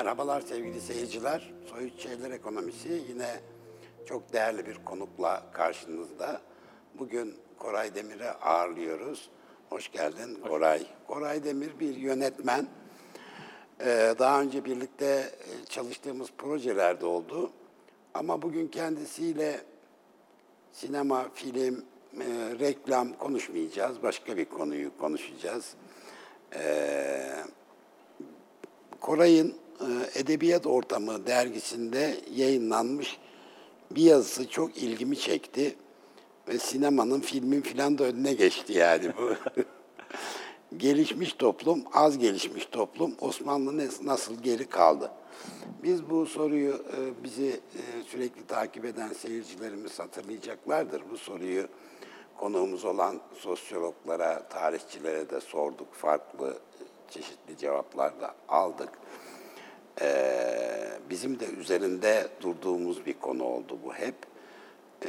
Merhabalar sevgili seyirciler. Soyut Şeyler Ekonomisi yine çok değerli bir konukla karşınızda. Bugün Koray Demir'i ağırlıyoruz. Hoş geldin Koray. Koray Demir bir yönetmen. Ee, daha önce birlikte e, çalıştığımız projelerde oldu. Ama bugün kendisiyle sinema, film, e, reklam konuşmayacağız. Başka bir konuyu konuşacağız. Ee, Koray'ın Edebiyat Ortamı dergisinde yayınlanmış bir yazısı çok ilgimi çekti. Ve sinemanın, filmin filan da önüne geçti yani bu. gelişmiş toplum, az gelişmiş toplum, Osmanlı nasıl geri kaldı? Biz bu soruyu e, bizi e, sürekli takip eden seyircilerimiz hatırlayacaklardır. Bu soruyu konuğumuz olan sosyologlara, tarihçilere de sorduk. Farklı e, çeşitli cevaplar da aldık. Ee, bizim de üzerinde durduğumuz bir konu oldu bu hep. Ee,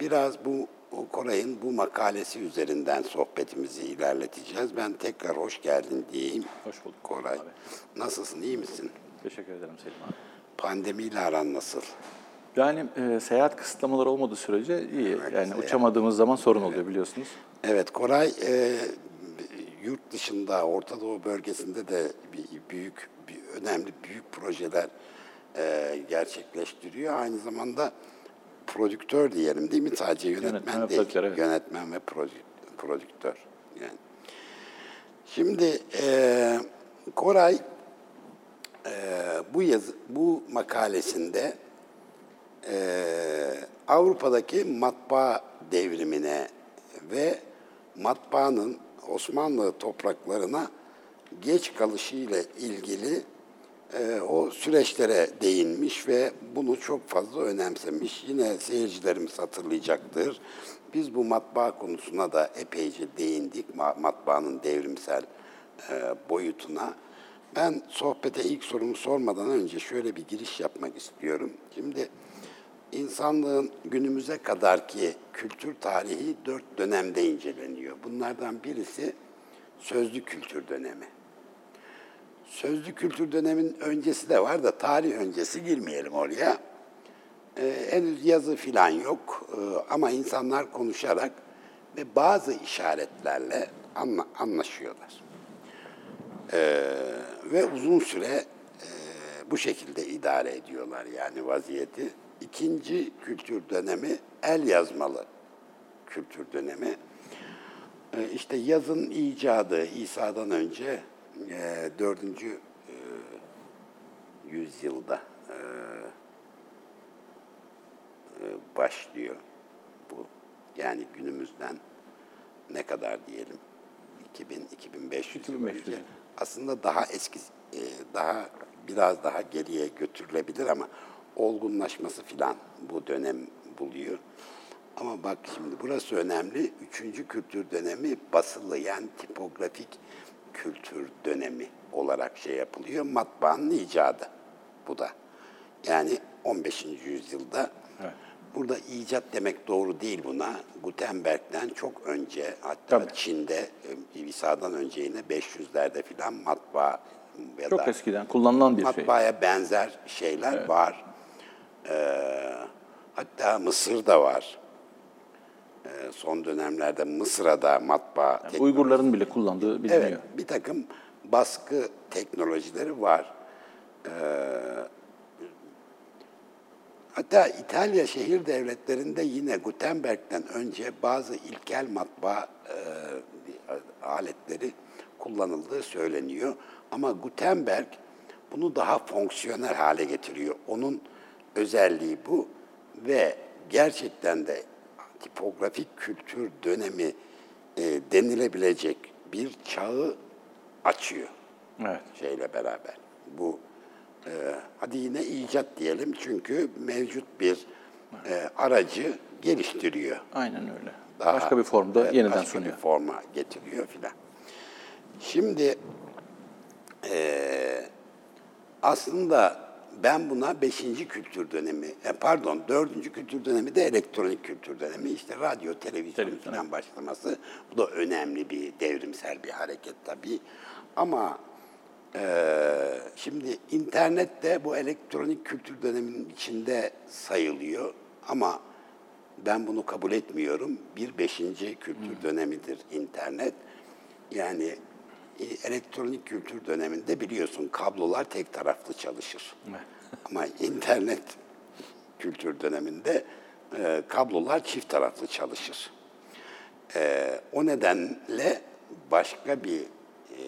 biraz bu Koray'ın bu makalesi üzerinden sohbetimizi ilerleteceğiz. Ben tekrar hoş geldin diyeyim. Hoş bulduk. Koray. Abi. Nasılsın, iyi misin? Teşekkür ederim Selim abi. Pandemiyle aran nasıl? Yani e, seyahat kısıtlamaları olmadığı sürece iyi. Yani seyahat. uçamadığımız zaman sorun oluyor biliyorsunuz. Evet, Koray e, yurt dışında, Orta Doğu bölgesinde de bir büyük, bir, önemli büyük projeler e, gerçekleştiriyor. Aynı zamanda prodüktör diyelim değil mi? Sadece yönetmen, değil. prodüktör, evet. Yönetmen ve prodü- prodüktör. Yani. Şimdi e, Koray e, bu yazı, bu makalesinde e, Avrupa'daki matbaa devrimine ve matbaanın Osmanlı topraklarına geç kalışıyla ilgili e, o süreçlere değinmiş ve bunu çok fazla önemsemiş. Yine seyircilerimiz hatırlayacaktır. Biz bu matbaa konusuna da epeyce değindik. Ma- Matbaanın devrimsel e, boyutuna. Ben sohbete ilk sorumu sormadan önce şöyle bir giriş yapmak istiyorum. Şimdi insanlığın günümüze kadarki kültür tarihi dört dönemde inceleniyor. Bunlardan birisi sözlü kültür dönemi. Sözlü kültür dönemin öncesi de var da tarih öncesi girmeyelim oraya. Ee, henüz yazı filan yok Ee, ama insanlar konuşarak ve bazı işaretlerle anla- anlaşıyorlar. Ee, ve uzun süre e, bu şekilde idare ediyorlar yani vaziyeti. İkinci kültür dönemi el yazmalı kültür dönemi. Ee, işte yazın icadı İsa'dan önce e, 4. e, yüzyılda e, e, başlıyor bu. Yani günümüzden ne kadar diyelim 2000 2500 yıl 2500 önce aslında daha eski e, daha biraz daha geriye götürülebilir ama olgunlaşması filan bu dönem buluyor. Ama bak şimdi burası önemli. Üçüncü kültür dönemi basılı yani tipografik kültür dönemi olarak şey yapılıyor. Matbaanın icadı bu da. Yani 15. yüzyılda Evet. burada icat demek doğru değil buna. Gutenberg'den çok önce hatta Tabii. Çin'de e, İsa'dan önce yine 500'lerde filan matbaa ya Çok da eskiden kullanılan bir şey. matbaaya benzer şeyler var. Ee, hatta Mısır'da var. Ee, son dönemlerde Mısır'a da matbaa teknolojisi- Uygurların bile kullandığı biliniyor. Evet, bir takım baskı teknolojileri var. Ee, hatta İtalya şehir devletlerinde yine Gutenberg'den önce bazı ilkel matbaa e, aletleri kullanıldığı söyleniyor. Ama Gutenberg bunu daha fonksiyonel hale getiriyor. Onun özelliği bu ve gerçekten de tipografik kültür dönemi e, denilebilecek bir çağı açıyor Evet. şeyle beraber. Bu e, hadi yine icat diyelim çünkü mevcut bir e, aracı geliştiriyor. Aynen öyle. Daha- Başka bir formda evet, yeniden başka sunuyor. bir forma getiriyor filan. Şimdi e, aslında ben buna beşinci kültür dönemi, e, pardon dördüncü kültür dönemi de elektronik kültür dönemi. İşte radyo, televizyon Televizyon, falan başlaması. Bu da önemli bir devrimsel bir hareket tabii. Ama Ee, şimdi internet de bu elektronik kültür döneminin içinde sayılıyor ama ben bunu kabul etmiyorum. Bir beşinci kültür dönemidir internet. Yani elektronik kültür döneminde biliyorsun kablolar tek taraflı çalışır. Ama internet kültür döneminde e, kablolar çift taraflı çalışır. E, o nedenle başka bir e,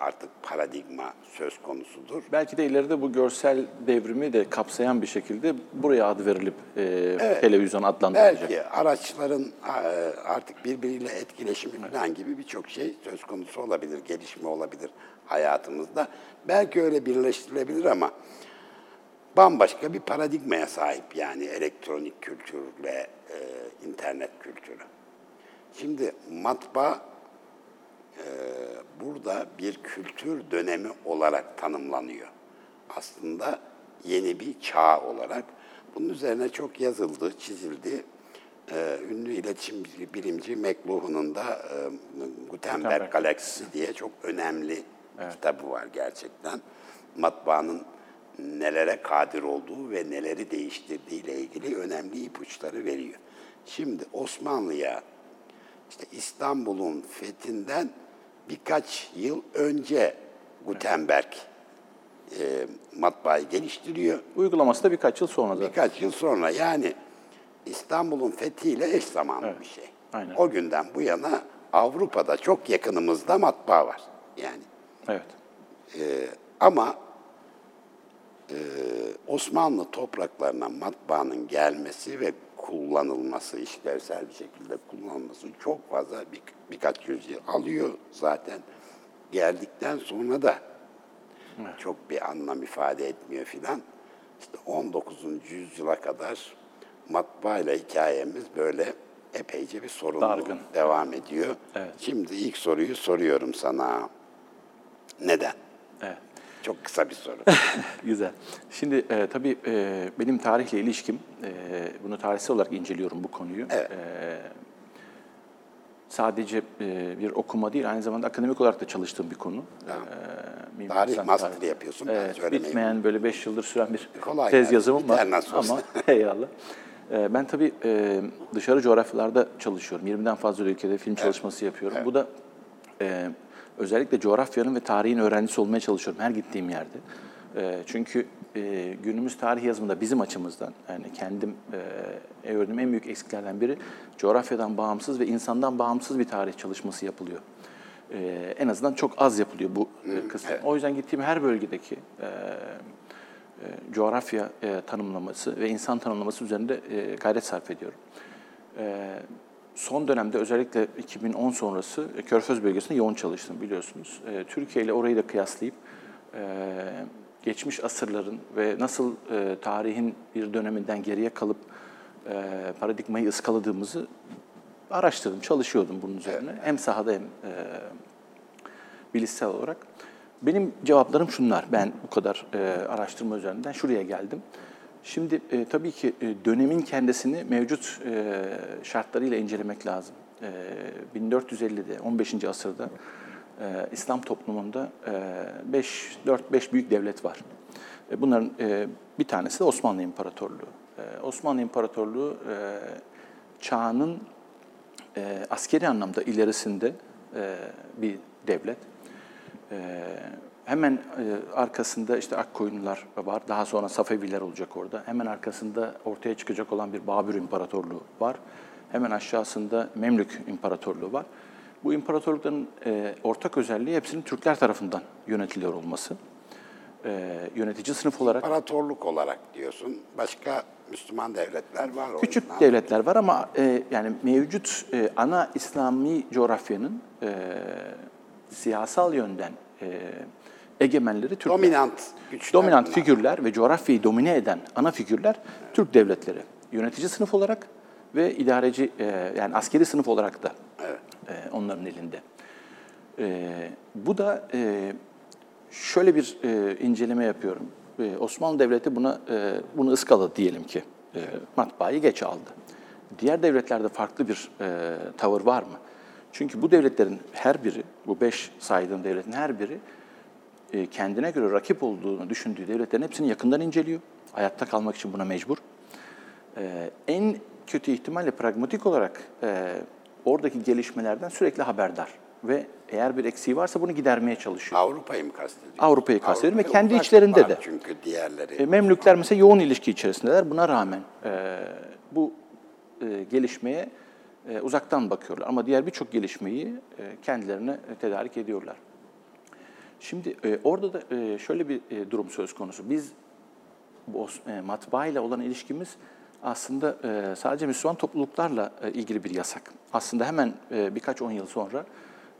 artık paradigma söz konusudur. Belki de ileride bu görsel devrimi de kapsayan bir şekilde buraya adı verilip e, televizyon adlandırılacak. Belki araçların artık birbiriyle etkileşimi falan gibi birçok şey söz konusu olabilir, gelişme olabilir hayatımızda. Belki öyle birleştirilebilir ama bambaşka bir paradigmaya sahip yani elektronik kültürle e, internet kültürü. Şimdi matbaa burada bir kültür dönemi olarak tanımlanıyor. Aslında yeni bir çağ olarak. Bunun üzerine çok yazıldı, çizildi. E, ünlü iletişim bilimci McLuhan'ın da e, Gutenberg. Galaksisi diye çok önemli bir kitabı var gerçekten. Matbaanın nelere kadir olduğu ve neleri değiştirdiği ile ilgili önemli ipuçları veriyor. Şimdi Osmanlı'ya işte İstanbul'un fethinden birkaç yıl önce Gutenberg e, matbaayı geliştiriyor. Uygulaması da birkaç yıl sonra zaten. Birkaç yıl sonra yani İstanbul'un fethiyle eş zamanlı bir şey. aynen. O günden bu yana Avrupa'da çok yakınımızda matbaa var. Yani Evet. ama e, Osmanlı topraklarına matbaanın gelmesi ve kullanılması, işlevsel bir şekilde kullanılması çok fazla bir, birkaç yüzyıl alıyor zaten. Geldikten sonra da çok bir anlam ifade etmiyor filan. İşte 19. yüzyıla kadar matbaayla hikayemiz böyle epeyce bir sorunlu Dargın. devam ediyor. Evet. Şimdi ilk soruyu soruyorum sana. Neden? Evet. Çok kısa bir soru. Güzel. Şimdi e, tabii e, benim tarihle ilişkim, e, bunu tarihsel olarak inceliyorum bu konuyu. Evet. E, sadece e, bir okuma değil, aynı zamanda akademik olarak da çalıştığım bir konu. E, mimar Tarih sinan master tarihi. yapıyorsun, Evet, bitmeyen böyle beş yıldır süren bir Kolay tez gelsin, yazımım var. Ama eyvallah. E, ben tabii e, dışarı coğrafyalarda çalışıyorum. 20'den fazla ülkede film çalışması yapıyorum. Bu da e, özellikle coğrafyanın ve tarihin öğrencisi olmaya çalışıyorum her gittiğim yerde. E, çünkü e, günümüz tarih yazımında bizim açımızdan, yani kendim e, gördüğüm en büyük eksiklerden biri coğrafyadan bağımsız ve insandan bağımsız bir tarih çalışması yapılıyor. E, en azından çok az yapılıyor bu e, kısım. O yüzden gittiğim her bölgedeki e, e, coğrafya e, tanımlaması ve insan tanımlaması üzerinde e, gayret sarf ediyorum. E, son dönemde özellikle 2010 sonrası e, Körfez bölgesinde yoğun çalıştım biliyorsunuz. E, Türkiye ile orayı da kıyaslayıp e, geçmiş asırların ve nasıl e, tarihin bir döneminden geriye kalıp e, paradigmayı ıskaladığımızı araştırdım, çalışıyordum bunun üzerine. Hem sahada hem e, bilişsel olarak. Benim cevaplarım şunlar. Ben bu kadar e, araştırma üzerinden şuraya geldim. Şimdi e, tabii ki e, dönemin kendisini mevcut e, şartlarıyla incelemek lazım. E, 1450'de, 15. asırda e, İslam toplumunda 5 4-5 büyük devlet var. E, bunların e, bir tanesi de Osmanlı İmparatorluğu. E, Osmanlı İmparatorluğu e, çağının e, askeri anlamda ilerisinde e, bir devlet. E, hemen e, arkasında işte Akkoyunlular var. Daha sonra Safeviler olacak orada. Hemen arkasında ortaya çıkacak olan bir Babür İmparatorluğu var. Hemen aşağısında Memlük İmparatorluğu var. Bu imparatorlukların e, ortak özelliği hepsinin Türkler tarafından yönetiliyor olması. E, yönetici sınıf olarak İmparatorluk olarak diyorsun. Başka Müslüman devletler var. Küçük yüzden. devletler var ama e, yani mevcut e, ana İslami coğrafyanın e, siyasal yönden e, egemenleri Türkler. Dominant güçler Dominant bunlar. figürler ve coğrafyayı domine eden ana figürler Türk devletleri. Yönetici sınıf olarak ve idareci e, yani askeri sınıf olarak da e, onların elinde. E, bu da e, şöyle bir e, inceleme yapıyorum. E, Osmanlı Devleti buna e, bunu ıskaladı diyelim ki. E, matbaayı geç aldı. Diğer devletlerde farklı bir e, tavır var mı? Çünkü bu devletlerin her biri, bu beş saydığım devletin her biri kendine göre rakip olduğunu düşündüğü devletlerin hepsini yakından inceliyor. Hayatta kalmak için buna mecbur. E, en kötü ihtimalle pragmatik olarak e, oradaki gelişmelerden sürekli haberdar. Ve eğer bir eksiği varsa bunu gidermeye çalışıyor. Avrupa'yı mı kastediyorsun? Avrupa'yı kastediyorum ve Avrupa'da kendi içlerinde de. Çünkü diğerleri. E, Memlükler mesela yoğun ilişki içerisindeler. Buna rağmen e, bu e, gelişmeye e, uzaktan bakıyorlar. Ama diğer birçok gelişmeyi e, kendilerine e, tedarik ediyorlar. Şimdi e, orada da e, şöyle bir e, durum söz konusu. Biz e, matbaa ile olan ilişkimiz aslında e, sadece Müslüman topluluklarla e, ilgili bir yasak. Aslında hemen e, birkaç on yıl sonra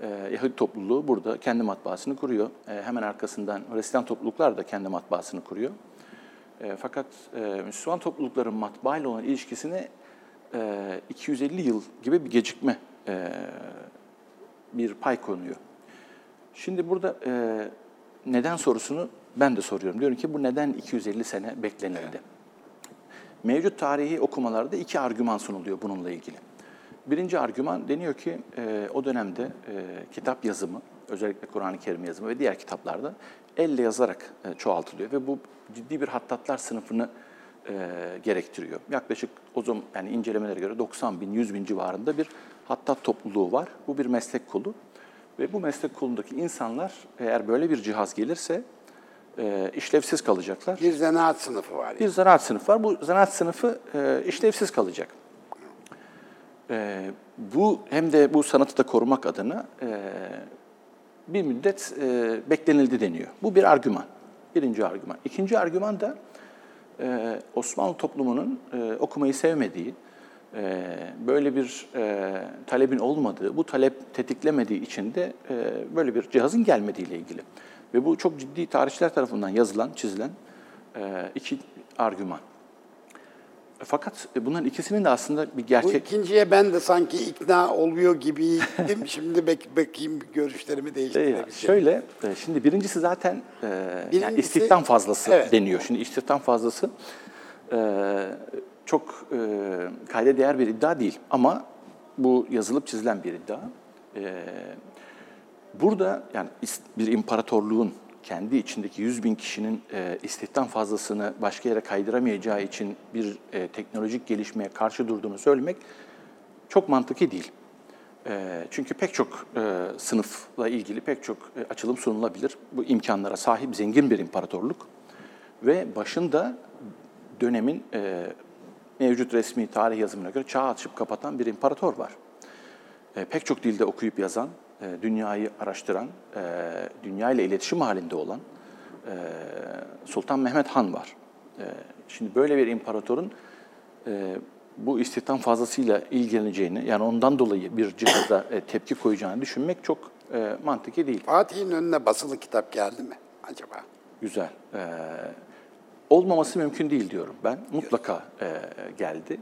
e, Yahudi topluluğu burada kendi matbaasını kuruyor. E, hemen arkasından Hristiyan topluluklar da kendi matbaasını kuruyor. E, fakat e, Müslüman toplulukların matbaa ile olan ilişkisine e, 250 yıl gibi bir gecikme, e, bir pay konuyor. Şimdi burada e, neden sorusunu ben de soruyorum. Diyorum ki bu neden 250 sene beklenildi? Mevcut tarihi okumalarda iki argüman sunuluyor bununla ilgili. Birinci argüman deniyor ki e, o dönemde e, kitap yazımı, özellikle Kur'an-ı Kerim yazımı ve diğer kitaplarda elle yazarak e, çoğaltılıyor ve bu ciddi bir hattatlar sınıfını e, gerektiriyor. Yaklaşık o zaman yani incelemelere göre 90 bin, 100 bin civarında bir hattat topluluğu var. Bu bir meslek kolu ve bu meslek kolundaki insanlar eğer böyle bir cihaz gelirse e, işlevsiz kalacaklar. Bir zanaat sınıfı var. Bir zanaat sınıfı var. Bu zanaat sınıfı e, işlevsiz kalacak. E, bu hem de bu sanatı da korumak adına e, bir müddet e, beklenildi deniyor. Bu bir argüman. Birinci argüman. İkinci argüman da e, Osmanlı toplumunun e, okumayı sevmediği, böyle bir e, talebin olmadığı, bu talep tetiklemediği için de e, böyle bir cihazın gelmediği ile ilgili. Ve bu çok ciddi tarihçiler tarafından yazılan, çizilen e, iki argüman. Fakat bunların ikisinin de aslında bir Bu gerçek... ikinciye ben de sanki ikna oluyor gibiydim. Şimdi bek bakayım görüşlerimi Ee, değiştirebilirim. şöyle, şimdi birincisi zaten e, yani Birincisi- istihdam fazlası Evet. deniyor. Şimdi istihdam fazlası çok e, kayda değer bir iddia değil ama bu yazılıp çizilen bir iddia. E, burada yani bir imparatorluğun kendi içindeki 100 bin kişinin e, istihdam fazlasını başka yere kaydıramayacağı için bir e, teknolojik gelişmeye karşı durduğunu söylemek çok mantıki değil. E, Çünkü pek çok e, sınıfla ilgili pek çok e, açılım sunulabilir. Bu imkanlara sahip zengin bir imparatorluk ve başında dönemin e, mevcut resmi tarih yazımına göre çağ açıp kapatan bir imparator var. E, Pek çok dilde okuyup yazan, e, dünyayı araştıran, e, dünya ile iletişim halinde olan e, Sultan Mehmet Han var. E, Şimdi böyle bir imparatorun e, bu istihdam fazlasıyla ilgileneceğini, yani ondan dolayı bir cihaza e, tepki koyacağını düşünmek çok e, mantıki değil. Fatih'in önüne basılı kitap geldi mi acaba? Güzel. Ee, olmaması mümkün değil diyorum ben. Mutlaka e, geldi.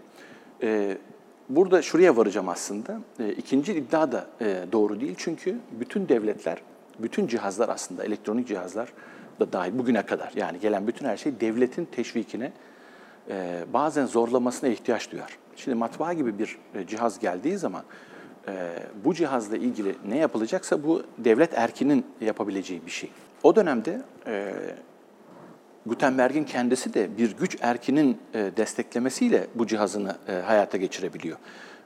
Ee, burada şuraya varacağım aslında. Ee, ikinci iddia da e, doğru değil. Çünkü bütün devletler, bütün cihazlar aslında, elektronik cihazlar da dahil bugüne kadar yani gelen bütün her şey devletin teşvikine, e, bazen zorlamasına ihtiyaç duyar. Şimdi matbaa gibi bir e, cihaz geldiği zaman e, bu cihazla ilgili ne yapılacaksa bu devlet erkinin yapabileceği bir şey. O dönemde e, Gutenberg'in kendisi de bir güç erkinin e, desteklemesiyle bu cihazını e, hayata geçirebiliyor.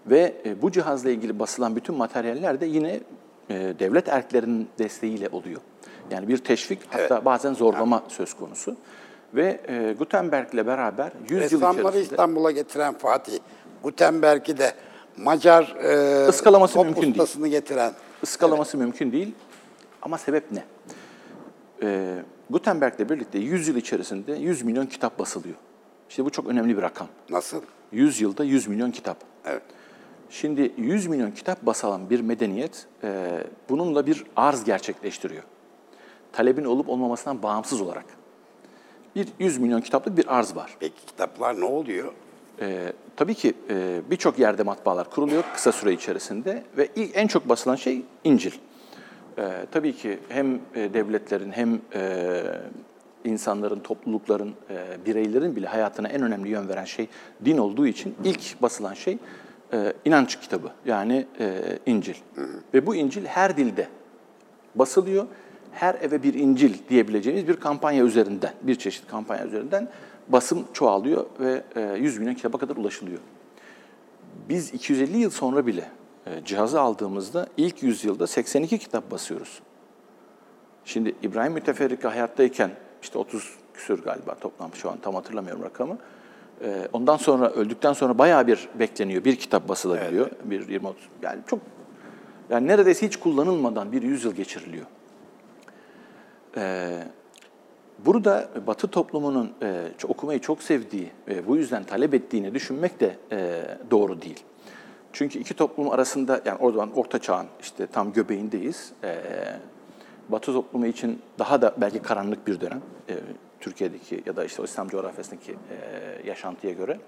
Ve e, bu cihazla ilgili basılan bütün materyaller de yine devlet erklerinin desteğiyle oluyor. Yani bir teşvik hatta bazen zorlama söz konusu. Ve e, Gutenberg'le beraber 100 yıl Ressamları içerisinde İstanbul'a getiren Fatih, Gutenberg'i de Macar e, Iskalaması top mümkün değil. ustasını getiren. ıskalaması mümkün değil. Ama sebep ne? E, Gutenberg'le birlikte 100 yıl içerisinde 100 milyon kitap basılıyor. İşte bu çok önemli bir rakam. Nasıl? 100 yılda 100 milyon kitap. Evet. Şimdi 100 milyon kitap basalan bir medeniyet e, bununla bir arz gerçekleştiriyor. Talebin olup olmamasından bağımsız olarak. Bir 100 milyon kitaplık bir arz var. Peki kitaplar ne oluyor? E, tabii ki e, birçok yerde matbaalar kuruluyor kısa süre içerisinde ve ilk en çok basılan şey İncil. E, tabii ki hem e, devletlerin hem e, insanların, toplulukların, e, bireylerin bile hayatına en önemli yön veren şey din olduğu için ilk basılan şey e, inanç kitabı yani e, İncil. Ve bu İncil her dilde basılıyor. her eve bir İncil diyebileceğimiz bir kampanya üzerinden, bir çeşit kampanya üzerinden basım çoğalıyor ve e, 100 milyon kitaba kadar ulaşılıyor. Biz 250 yıl sonra bile cihazı aldığımızda ilk yüzyılda 82 kitap basıyoruz. Şimdi İbrahim Müteferrika hayattayken işte 30 küsür galiba toplam şu an tam hatırlamıyorum rakamı. E, ondan sonra öldükten sonra bayağı bir bekleniyor. Bir kitap basılabiliyor. Bir 20 30 yani çok yani neredeyse hiç kullanılmadan bir yüzyıl geçiriliyor. Ee, burada Batı toplumunun e, okumayı çok sevdiği ve bu yüzden talep ettiğini düşünmek de e, doğru değil. Çünkü iki toplum arasında yani o zaman Orta Çağ'ın işte tam göbeğindeyiz. Ee, Batı toplumu için daha da belki karanlık bir dönem. e, Türkiye'deki ya da işte o İslam coğrafyasındaki e, yaşantıya göre.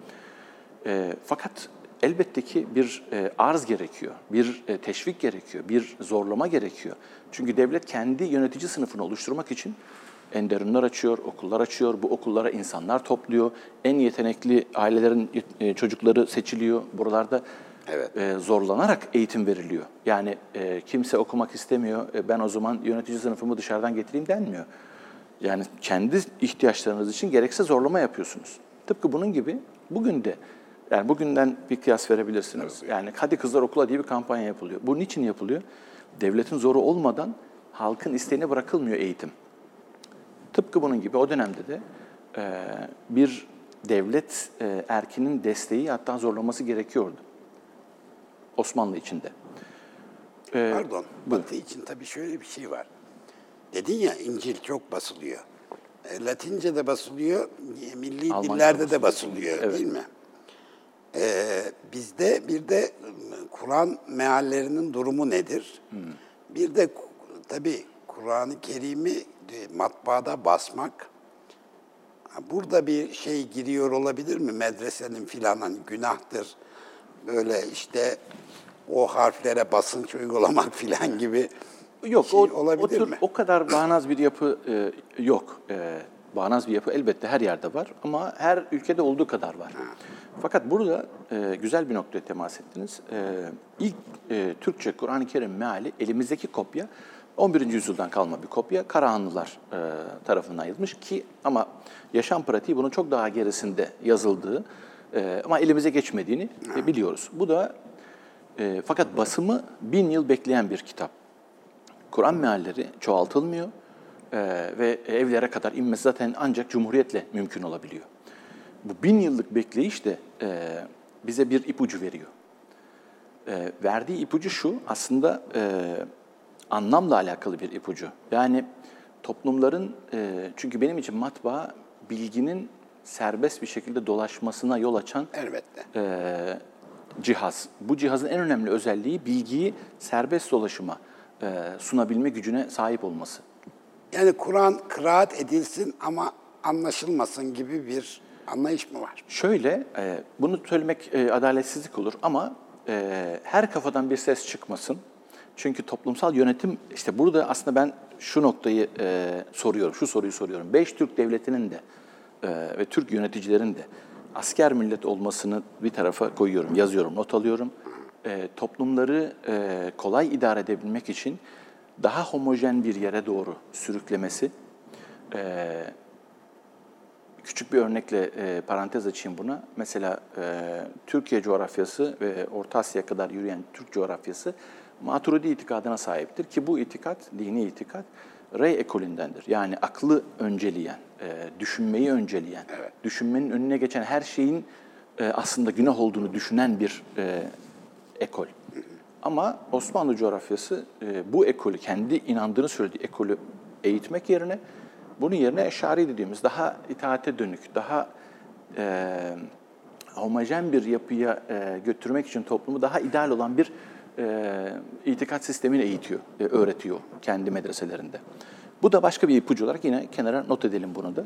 E, fakat elbette ki bir e, arz gerekiyor, bir e, teşvik gerekiyor, bir zorlama gerekiyor. Çünkü devlet kendi yönetici sınıfını oluşturmak için enderunlar açıyor, okullar açıyor, bu okullara insanlar topluyor. En yetenekli ailelerin e, çocukları seçiliyor. Buralarda Evet. e, zorlanarak eğitim veriliyor. Yani e, kimse okumak istemiyor, e, ben o zaman yönetici sınıfımı dışarıdan getireyim denmiyor. Yani kendi ihtiyaçlarınız için gerekse zorlama yapıyorsunuz. Tıpkı bunun gibi bugün de, yani bugünden bir kıyas verebilirsiniz. Yani hadi kızlar okula diye bir kampanya yapılıyor. Bu niçin yapılıyor? Devletin zoru olmadan halkın isteğine bırakılmıyor eğitim. Tıpkı bunun gibi o dönemde de e, bir devlet e, erkinin desteği hatta zorlaması gerekiyordu. Osmanlı içinde. E, Pardon, Batı için tabii şöyle bir şey var. Dedin ya İncil çok basılıyor. E, Latince de basılıyor, milli Almanca dillerde de basılıyor Evet. değil mi? E, bizde bir de Kur'an meallerinin durumu nedir? Hmm. Bir de tabii Kur'an-ı Kerim'i e, matbaada basmak Burada bir şey giriyor olabilir mi? Medresenin filan hani günahtır. Böyle işte o harflere basınç uygulamak filan gibi Yok, şey o, olabilir o, tür, mi? o kadar bağnaz bir yapı e, yok. E, bağnaz bir yapı elbette her yerde var ama her ülkede olduğu kadar var. Fakat burada e, güzel bir noktaya temas ettiniz. E, ilk e, Türkçe Kur'an-ı Kerim meali elimizdeki kopya 11. yüzyıldan kalma bir kopya. Karahanlılar e, tarafından yazılmış ki ama yaşam pratiği bunun çok daha gerisinde yazıldığı e, ama elimize geçmediğini e, biliyoruz. Bu da e, fakat basımı bin yıl bekleyen bir kitap. Kur'an mealleri çoğaltılmıyor e, ve evlere kadar inmesi zaten ancak cumhuriyetle mümkün olabiliyor. Bu bin yıllık bekleyiş de e, bize bir ipucu veriyor. E, verdiği ipucu şu, aslında e, anlamla alakalı bir ipucu. Yani toplumların, e, çünkü benim için matbaa bilginin serbest bir şekilde dolaşmasına yol açan Elbette. e, cihaz. Bu cihazın en önemli özelliği bilgiyi serbest dolaşıma e, sunabilme gücüne sahip olması. Yani Kur'an kıraat edilsin ama anlaşılmasın gibi bir anlayış mı var? Şöyle, e, bunu söylemek e, adaletsizlik olur ama e, her kafadan bir ses çıkmasın. Çünkü toplumsal yönetim, işte burada aslında ben şu noktayı e, soruyorum, şu soruyu soruyorum. Beş Türk devletinin de e, ve Türk yöneticilerin de asker millet olmasını bir tarafa koyuyorum, yazıyorum, not alıyorum. E, toplumları e, kolay idare edebilmek için daha homojen bir yere doğru sürüklemesi, e, Küçük bir örnekle e, parantez açayım buna. Mesela e, Türkiye coğrafyası ve Orta Asya kadar yürüyen Türk coğrafyası Maturidi itikadına sahiptir ki bu itikat, dini itikat Rey ekolündendir. Yani aklı önceleyen, e, düşünmeyi önceleyen, düşünmenin önüne geçen her şeyin e, aslında günah olduğunu düşünen bir e, ekol. Ama Osmanlı coğrafyası e, bu ekolü, kendi inandığını söylediği ekolü eğitmek yerine bunun yerine eşari dediğimiz daha itaate dönük, daha e, homojen bir yapıya e, götürmek için toplumu daha ideal olan bir e, itikat sistemini eğitiyor, e, öğretiyor kendi medreselerinde. Bu da başka bir ipucu olarak yine kenara not edelim bunu da.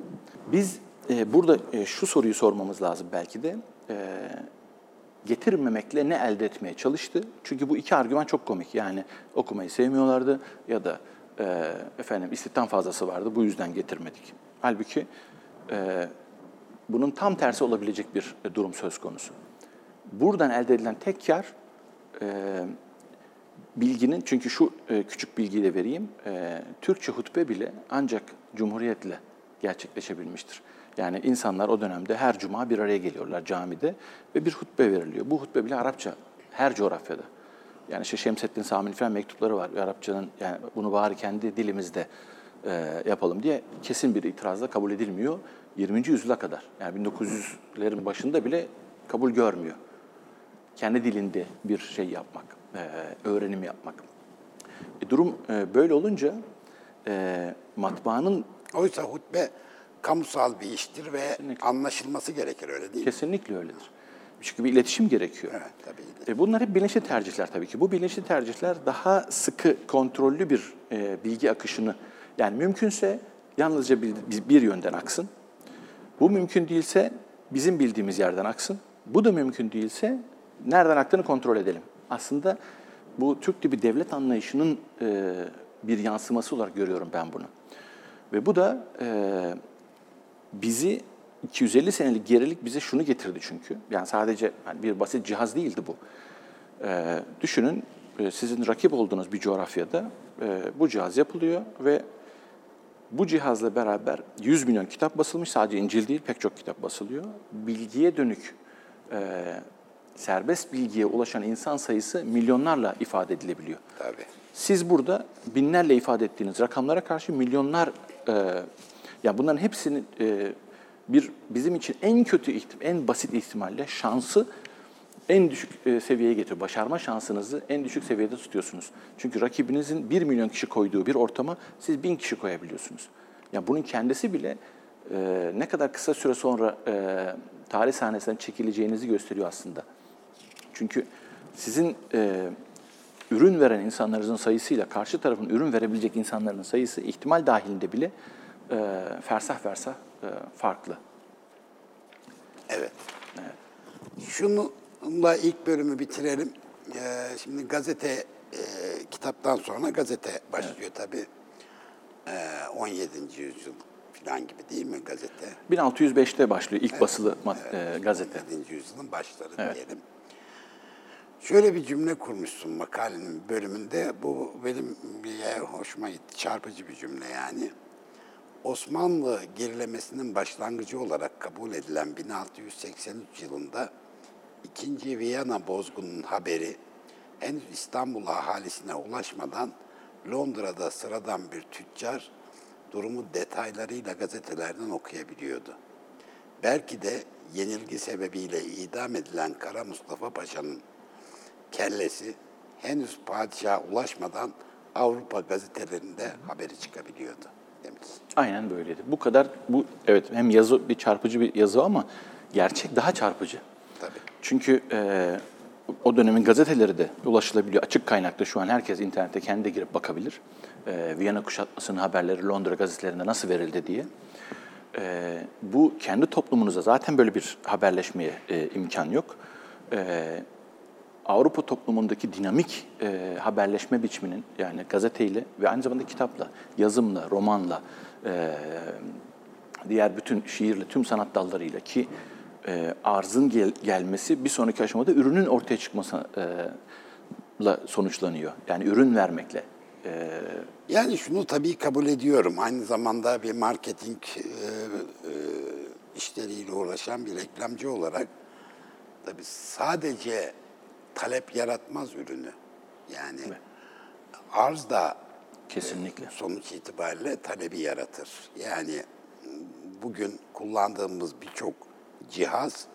Biz e, burada e, şu soruyu sormamız lazım belki de. E, getirmemekle ne elde etmeye çalıştı? Çünkü bu iki argüman çok komik. Yani okumayı sevmiyorlardı ya da e, efendim istihdam fazlası vardı bu yüzden getirmedik. Halbuki e, bunun tam tersi olabilecek bir durum söz konusu. Buradan elde edilen tek kar bilginin, çünkü şu e, küçük bilgiyi de vereyim, e, Türkçe hutbe bile ancak Cumhuriyet'le gerçekleşebilmiştir. Yani insanlar o dönemde her cuma bir araya geliyorlar camide ve bir hutbe veriliyor. Bu hutbe bile Arapça her coğrafyada. Yani işte Şemsettin Sami'nin falan mektupları var. Arapçanın yani bunu bari kendi dilimizde e, yapalım diye kesin bir itirazla kabul edilmiyor. 20. yüzyıla kadar yani 1900'lerin başında bile kabul görmüyor. Kendi dilinde bir şey yapmak, e, öğrenim yapmak. E, durum e, böyle olunca e, matbaanın Oysa hutbe kamusal bir iştir ve anlaşılması gerekir öyle değil mi? kesinlikle öyledir. Çünkü bir iletişim gerekiyor. Evet tabii. E bunlar hep bilinçli tercihler tabii ki. Bu bilinçli tercihler daha sıkı, kontrollü bir e, bilgi akışını, yani mümkünse yalnızca bir- bir yönden aksın. Bu mümkün değilse bizim bildiğimiz yerden aksın. Bu da mümkün değilse nereden aktığını kontrol edelim. Aslında bu Türk gibi devlet anlayışının e, bir yansıması olarak görüyorum ben bunu. Ve bu da e, bizi 250 senelik gerilik bize şunu getirdi çünkü. Yani sadece hani bir basit cihaz değildi bu. Ee, düşünün e, sizin rakip olduğunuz bir coğrafyada e, bu cihaz yapılıyor ve bu cihazla beraber 100 milyon kitap basılmış. Sadece İncil değil pek çok kitap basılıyor. Bilgiye dönük e, serbest bilgiye ulaşan insan sayısı milyonlarla ifade edilebiliyor. Tabii. Siz burada binlerle ifade ettiğiniz rakamlara karşı milyonlar, e, ya bunların hepsinin e, bir bizim için en kötü en basit ihtimalle şansı en düşük e, seviyeye getiriyor. Başarma şansınızı en düşük seviyede tutuyorsunuz. Çünkü rakibinizin 1 milyon kişi koyduğu bir ortama siz 1000 kişi koyabiliyorsunuz. Ya bunun kendisi bile e, ne kadar kısa süre sonra e, tarih sahnesinden çekileceğinizi gösteriyor aslında. Çünkü sizin e, ürün veren insanlarınızın sayısıyla karşı tarafın ürün verebilecek insanların sayısı ihtimal dahilinde bile e, fersah fersah e, farklı. Evet. Şununla ilk bölümü bitirelim. Ee, şimdi gazete, e, kitaptan sonra gazete başlıyor tabii. Ee, 17. yüzyıl falan gibi değil mi gazete? 1605'te başlıyor ilk basılı mat- e, gazete. 17. yüzyılın başları diyelim. Şöyle bir cümle kurmuşsun makalenin bölümünde. Bu benim bir hoşuma gitti. Çarpıcı bir cümle yani. Osmanlı gerilemesinin başlangıcı olarak kabul edilen 1683 yılında ikinci Viyana bozgununun haberi henüz İstanbul ahalisine ulaşmadan Londra'da sıradan bir tüccar durumu detaylarıyla gazetelerden okuyabiliyordu. Belki de yenilgi sebebiyle idam edilen Kara Mustafa Paşa'nın kellesi henüz padişaha ulaşmadan Avrupa gazetelerinde haberi çıkabiliyordu demiş. Aynen böyleydi. Bu kadar bu evet hem yazı bir çarpıcı bir yazı ama gerçek daha çarpıcı. Tabii. Çünkü e, o dönemin gazeteleri de ulaşılabiliyor. Açık kaynakta şu an herkes internette kendi girip bakabilir. E, Viyana kuşatmasının haberleri Londra gazetelerinde nasıl verildi diye. E, bu kendi toplumunuza zaten böyle bir haberleşmeye e, imkan yok. E, Avrupa toplumundaki dinamik e, haberleşme biçiminin yani gazeteyle ve aynı zamanda kitapla, yazımla, romanla, e, diğer bütün şiirle, tüm sanat dallarıyla ki e, arzın gel- gelmesi bir sonraki aşamada ürünün ortaya çıkmasıyla sonuçlanıyor. Yani ürün vermekle. E, Yani şunu tabii kabul ediyorum. Aynı zamanda bir marketing e, e, işleriyle uğraşan bir reklamcı olarak tabii sadece talep yaratmaz ürünü. Yani arz da kesinlikle. sonuç itibariyle talebi yaratır. Yani bugün kullandığımız birçok cihaz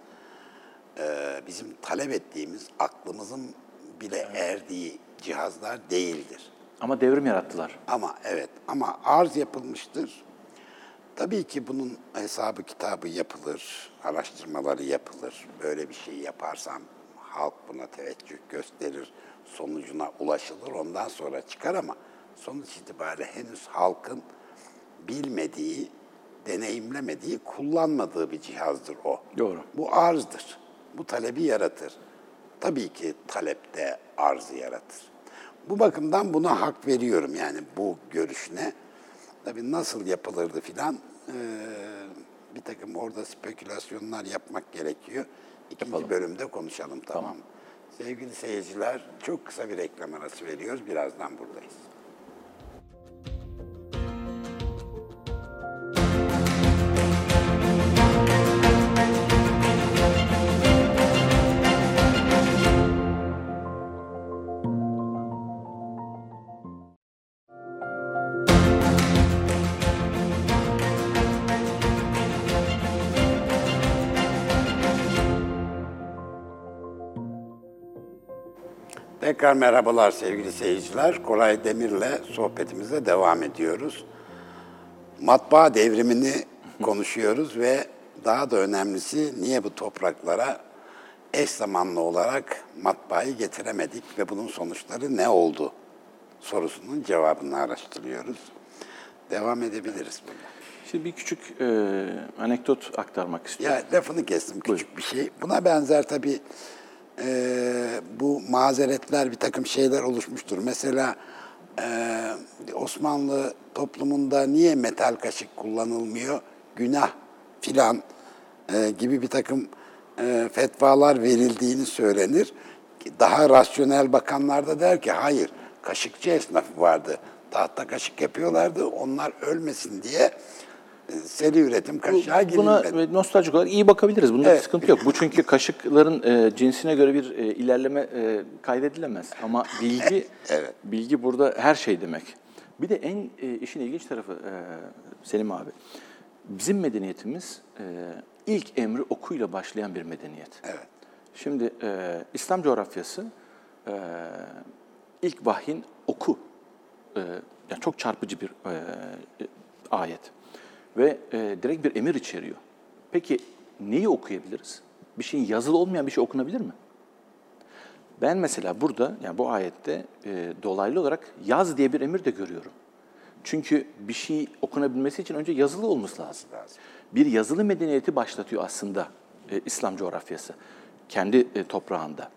e, bizim talep ettiğimiz aklımızın bile erdiği cihazlar değildir. Ama devrim yarattılar. Ama evet ama arz yapılmıştır. Tabii ki bunun hesabı kitabı yapılır, araştırmaları yapılır. Böyle bir şey yaparsam halk buna teveccüh gösterir, sonucuna ulaşılır, ondan sonra çıkar ama sonuç itibariyle henüz halkın bilmediği, deneyimlemediği, kullanmadığı bir cihazdır o. Doğru. Bu arzdır. Bu talebi yaratır. Tabii ki talep de arzı yaratır. Bu bakımdan buna hak veriyorum yani bu görüşüne. Tabii nasıl yapılırdı filan eee, bir takım orada spekülasyonlar yapmak gerekiyor. İkinci bölümde konuşalım tamam. Sevgili seyirciler, çok kısa bir reklam arası veriyoruz. Birazdan buradayız. Tekrar merhabalar sevgili seyirciler. Koray Demir'le sohbetimize devam ediyoruz. Matbaa devrimini konuşuyoruz ve daha da önemlisi niye bu topraklara eş zamanlı olarak matbaayı getiremedik ve bunun sonuçları ne oldu sorusunun cevabını araştırıyoruz. Devam edebiliriz burada. Şimdi bir küçük e, anekdot aktarmak istiyorum. Ya lafını kestim küçük bir şey. Buna benzer tabii e, bu mazeretler bir takım şeyler oluşmuştur. Mesela e, Osmanlı toplumunda niye metal kaşık kullanılmıyor? Günah filan e, gibi bir takım e, fetvalar verildiğini söylenir. Daha rasyonel bakanlar da der ki hayır kaşıkçı esnafı vardı. Tahta kaşık yapıyorlardı. Onlar ölmesin diye seri üretim kaşığa Buna girilmedi. e, nostaljik olarak iyi bakabiliriz. Bunda Evet. bir sıkıntı yok. Bu çünkü kaşıkların e, cinsine göre bir e, ilerleme e, kaydedilemez. Ama bilgi Evet. bilgi burada her şey demek. Bir de en e, işin ilginç tarafı e, Selim abi. Bizim medeniyetimiz e, ilk emri okuyla başlayan bir medeniyet. Evet. Şimdi e, İslam coğrafyası e, ilk vahyin oku. E, yani çok çarpıcı bir e, e, ayet. Ve e, direkt bir emir içeriyor. Peki neyi okuyabiliriz? Bir şeyin yazılı olmayan bir şey okunabilir mi? Ben mesela burada, yani bu ayette e, dolaylı olarak yaz diye bir emir de görüyorum. Çünkü bir şey okunabilmesi için önce yazılı olması lazım. Bir yazılı medeniyeti başlatıyor aslında e, İslam coğrafyası kendi e, toprağında.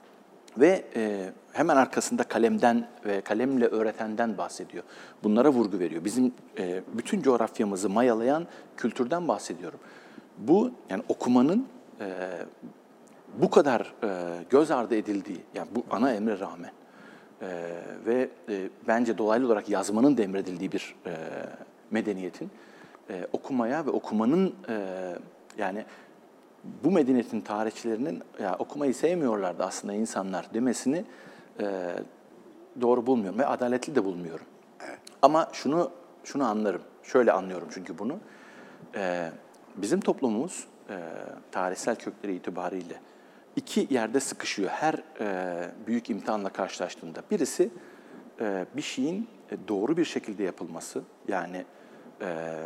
Ve e, hemen arkasında kalemden ve kalemle öğretenden bahsediyor. Bunlara vurgu veriyor. Bizim e, bütün coğrafyamızı mayalayan kültürden bahsediyorum. Bu yani okumanın e, bu kadar e, göz ardı edildiği, yani bu ana emre rağmen e, ve e, bence dolaylı olarak yazmanın da emredildiği bir e, medeniyetin e, okumaya ve okumanın e, yani bu medeniyetin tarihçilerinin ya okumayı sevmiyorlardı aslında insanlar demesini e, doğru bulmuyorum ve adaletli de bulmuyorum. Ama şunu şunu anlarım. Şöyle anlıyorum çünkü bunu. E, bizim toplumumuz e, tarihsel kökleri itibariyle iki yerde sıkışıyor her e, büyük imtihanla karşılaştığında. Birisi e, bir şeyin e, doğru bir şekilde yapılması yani e,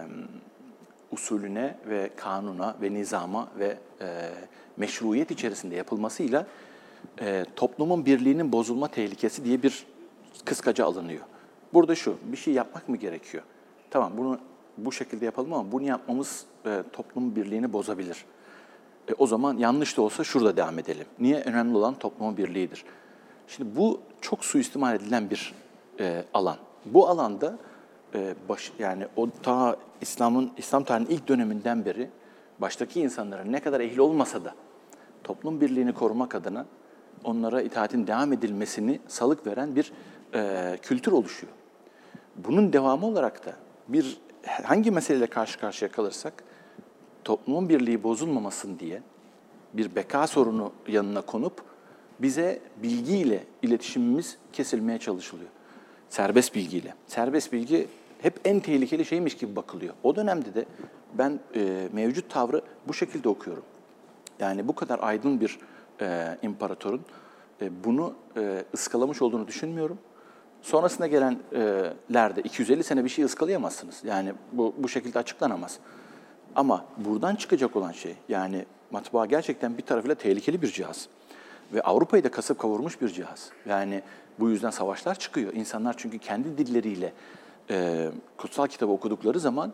usulüne ve kanuna ve nizama ve e, meşruiyet içerisinde yapılmasıyla e, toplumun birliğinin bozulma tehlikesi diye bir kıskaca alınıyor. Burada şu, bir şey yapmak mı gerekiyor? Tamam bunu bu şekilde yapalım ama bunu yapmamız e, toplumun birliğini bozabilir. E, o zaman yanlış da olsa şurada devam edelim. Niye? Önemli olan toplumun birliğidir. Şimdi bu çok suistimal edilen bir e, alan. Bu alanda e, baş, yani o ta İslam'ın İslam tarihinin ilk döneminden beri baştaki insanların ne kadar ehil olmasa da toplum birliğini korumak adına onlara itaatin devam edilmesini salık veren bir e, kültür oluşuyor. Bunun devamı olarak da bir hangi meseleyle karşı karşıya kalırsak toplumun birliği bozulmamasın diye bir beka sorunu yanına konup bize bilgiyle iletişimimiz kesilmeye çalışılıyor. Serbest bilgiyle. Serbest bilgi hep en tehlikeli şeymiş gibi bakılıyor. O dönemde de ben e, mevcut tavrı bu şekilde okuyorum. Yani bu kadar aydın bir e, imparatorun e, bunu e, ıskalamış olduğunu düşünmüyorum. Sonrasında gelenlerde 250 sene bir şey ıskalayamazsınız. Yani bu, bu şekilde açıklanamaz. Ama buradan çıkacak olan şey yani matbaa gerçekten bir tarafıyla tehlikeli bir cihaz. Ve Avrupa'yı da kasıp kavurmuş bir cihaz. Yani bu yüzden savaşlar çıkıyor. İnsanlar çünkü kendi dilleriyle e, kutsal kitabı okudukları zaman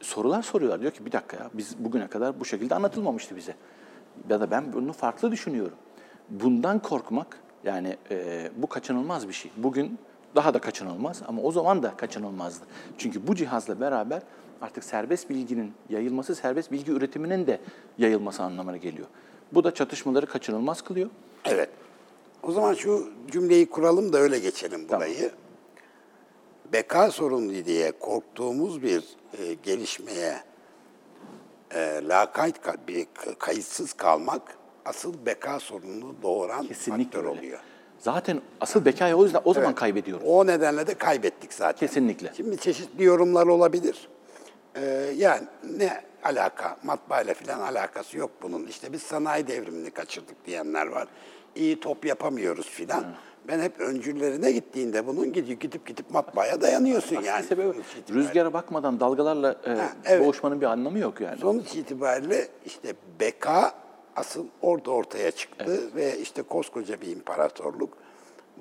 sorular soruyorlar. Diyor ki bir dakika ya biz bugüne kadar bu şekilde anlatılmamıştı bize. Ya da ben bunu farklı düşünüyorum. Bundan korkmak yani e, bu kaçınılmaz bir şey. Bugün daha da kaçınılmaz ama o zaman da kaçınılmazdı. Çünkü bu cihazla beraber artık serbest bilginin yayılması, serbest bilgi üretiminin de yayılması anlamına geliyor. Bu da çatışmaları kaçınılmaz kılıyor. Evet. O zaman şu cümleyi kuralım da öyle geçelim burayı. Beka sorunu diye korktuğumuz bir e, gelişmeye e, lakayt ka- bir kayıtsız kalmak asıl beka sorununu doğuran Kesinlikle faktör öyle. oluyor. Zaten asıl bekayı o yüzden o zaman kaybediyoruz. O nedenle de kaybettik zaten. Kesinlikle. Şimdi çeşitli yorumlar olabilir. Ee, yani ne alaka, matbaayla falan alakası yok bunun. İşte biz sanayi devrimini kaçırdık diyenler var. İyi top yapamıyoruz filan. Ben hep öncüllerine gittiğinde bunun gidip gidip gidip matbaaya dayanıyorsun yani. Sebebi rüzgara bakmadan dalgalarla e, evet. boğuşmanın bir anlamı yok yani. Sonuç itibariyle işte beka asıl orada ortaya çıktı ve işte koskoca bir imparatorluk.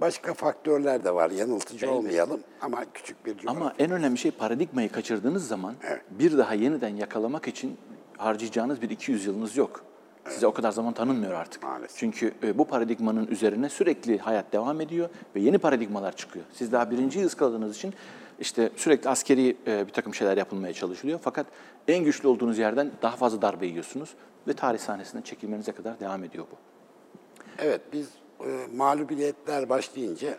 Başka faktörler de var. Yanıltıcı olmayalım ama küçük bir cümle. Ama en önemli şey paradigmayı kaçırdığınız zaman Evet. bir daha yeniden yakalamak için harcayacağınız bir 200 yılınız yok. Size o kadar zaman tanınmıyor artık. Maalesef. Çünkü e, bu paradigmanın üzerine sürekli hayat devam ediyor ve yeni paradigmalar çıkıyor. Siz daha birinciyi ıskaladığınız için işte sürekli askeri e, bir takım şeyler yapılmaya çalışılıyor. Fakat en güçlü olduğunuz yerden daha fazla darbe yiyorsunuz ve tarih sahnesinden çekilmenize kadar devam ediyor bu. Evet biz e, mağlubiyetler başlayınca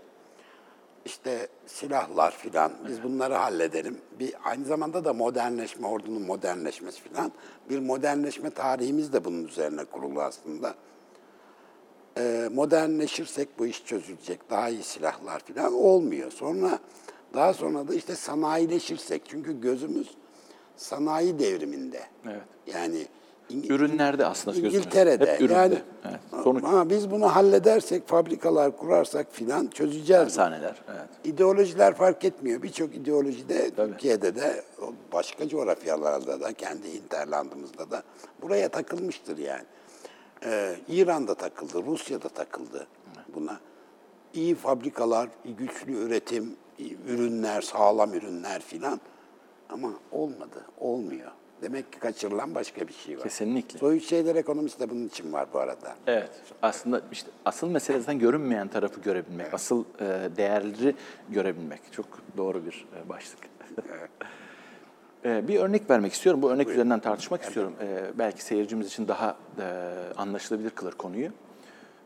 işte silahlar filan biz bunları halledelim. Bir aynı zamanda da modernleşme, ordunun modernleşmesi filan bir modernleşme tarihimiz de bunun üzerine kurulu aslında. E, modernleşirsek bu iş çözülecek. Daha iyi silahlar filan olmuyor. Sonra daha sonra da işte sanayileşirsek çünkü gözümüz sanayi devriminde. Evet. Yani Ürünlerde aslında gözümüz. İngiltere'de. Hep üründe. Yani evet. Sonuç ama biz bunu halledersek, fabrikalar kurarsak filan çözeceğiz. sahneler. Evet. İdeolojiler fark etmiyor. Birçok ideolojide Tabii. Türkiye'de de başka coğrafyalarda da kendi hinterlandımızda da buraya takılmıştır yani. Ee, İran'da takıldı, Rusya'da takıldı buna. İyi fabrikalar, güçlü üretim, ürünler, sağlam ürünler filan ama olmadı, olmuyor. Demek ki kaçırılan başka bir şey var. Kesinlikle. Soyut şeyler ekonomisi de bunun için var bu arada. Evet. Aslında işte asıl mesele zaten görünmeyen tarafı görebilmek. Asıl e, değerleri görebilmek. Çok doğru bir e, başlık. E, bir örnek vermek istiyorum. Bu örnek üzerinden tartışmak istiyorum. E, belki seyircimiz için daha e, anlaşılabilir kılar konuyu.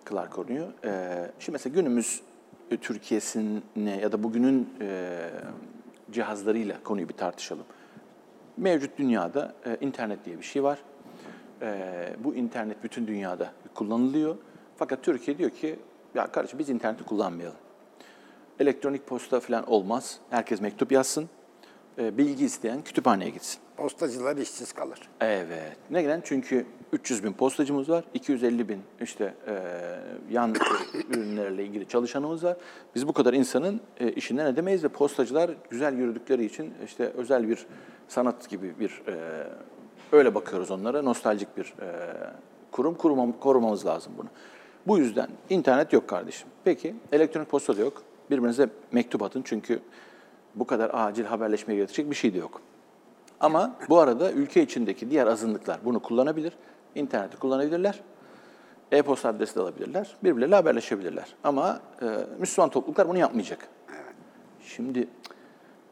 Kılar konuyu. E, şimdi mesela günümüz e, Türkiye'sine ya da bugünün e, cihazlarıyla konuyu bir tartışalım. Mevcut dünyada e, internet diye bir şey var. E, bu internet bütün dünyada kullanılıyor. Fakat Türkiye diyor ki ya kardeşim biz interneti kullanmayalım. Elektronik posta falan olmaz. Herkes mektup yazsın. E, bilgi isteyen kütüphaneye gitsin. Postacılar işsiz kalır. Evet. Neden? Çünkü 300 bin postacımız var, 250 bin işte e, yan ürünlerle ilgili çalışanımız var. Biz bu kadar insanın e, işinden edemeyiz ve postacılar güzel yürüdükleri için işte özel bir sanat gibi bir e, öyle bakıyoruz onlara. Nostaljik bir e, kurum kurumam, korumamız lazım bunu. Bu yüzden internet yok kardeşim. Peki elektronik posta da yok. Birbirinize mektup atın çünkü bu kadar acil haberleşmeye gerekecek bir şey de yok. Ama bu arada ülke içindeki diğer azınlıklar bunu kullanabilir. İnterneti kullanabilirler. E-posta adresi de alabilirler. Birbirleriyle haberleşebilirler. Ama e, Müslüman topluluklar bunu yapmayacak. Şimdi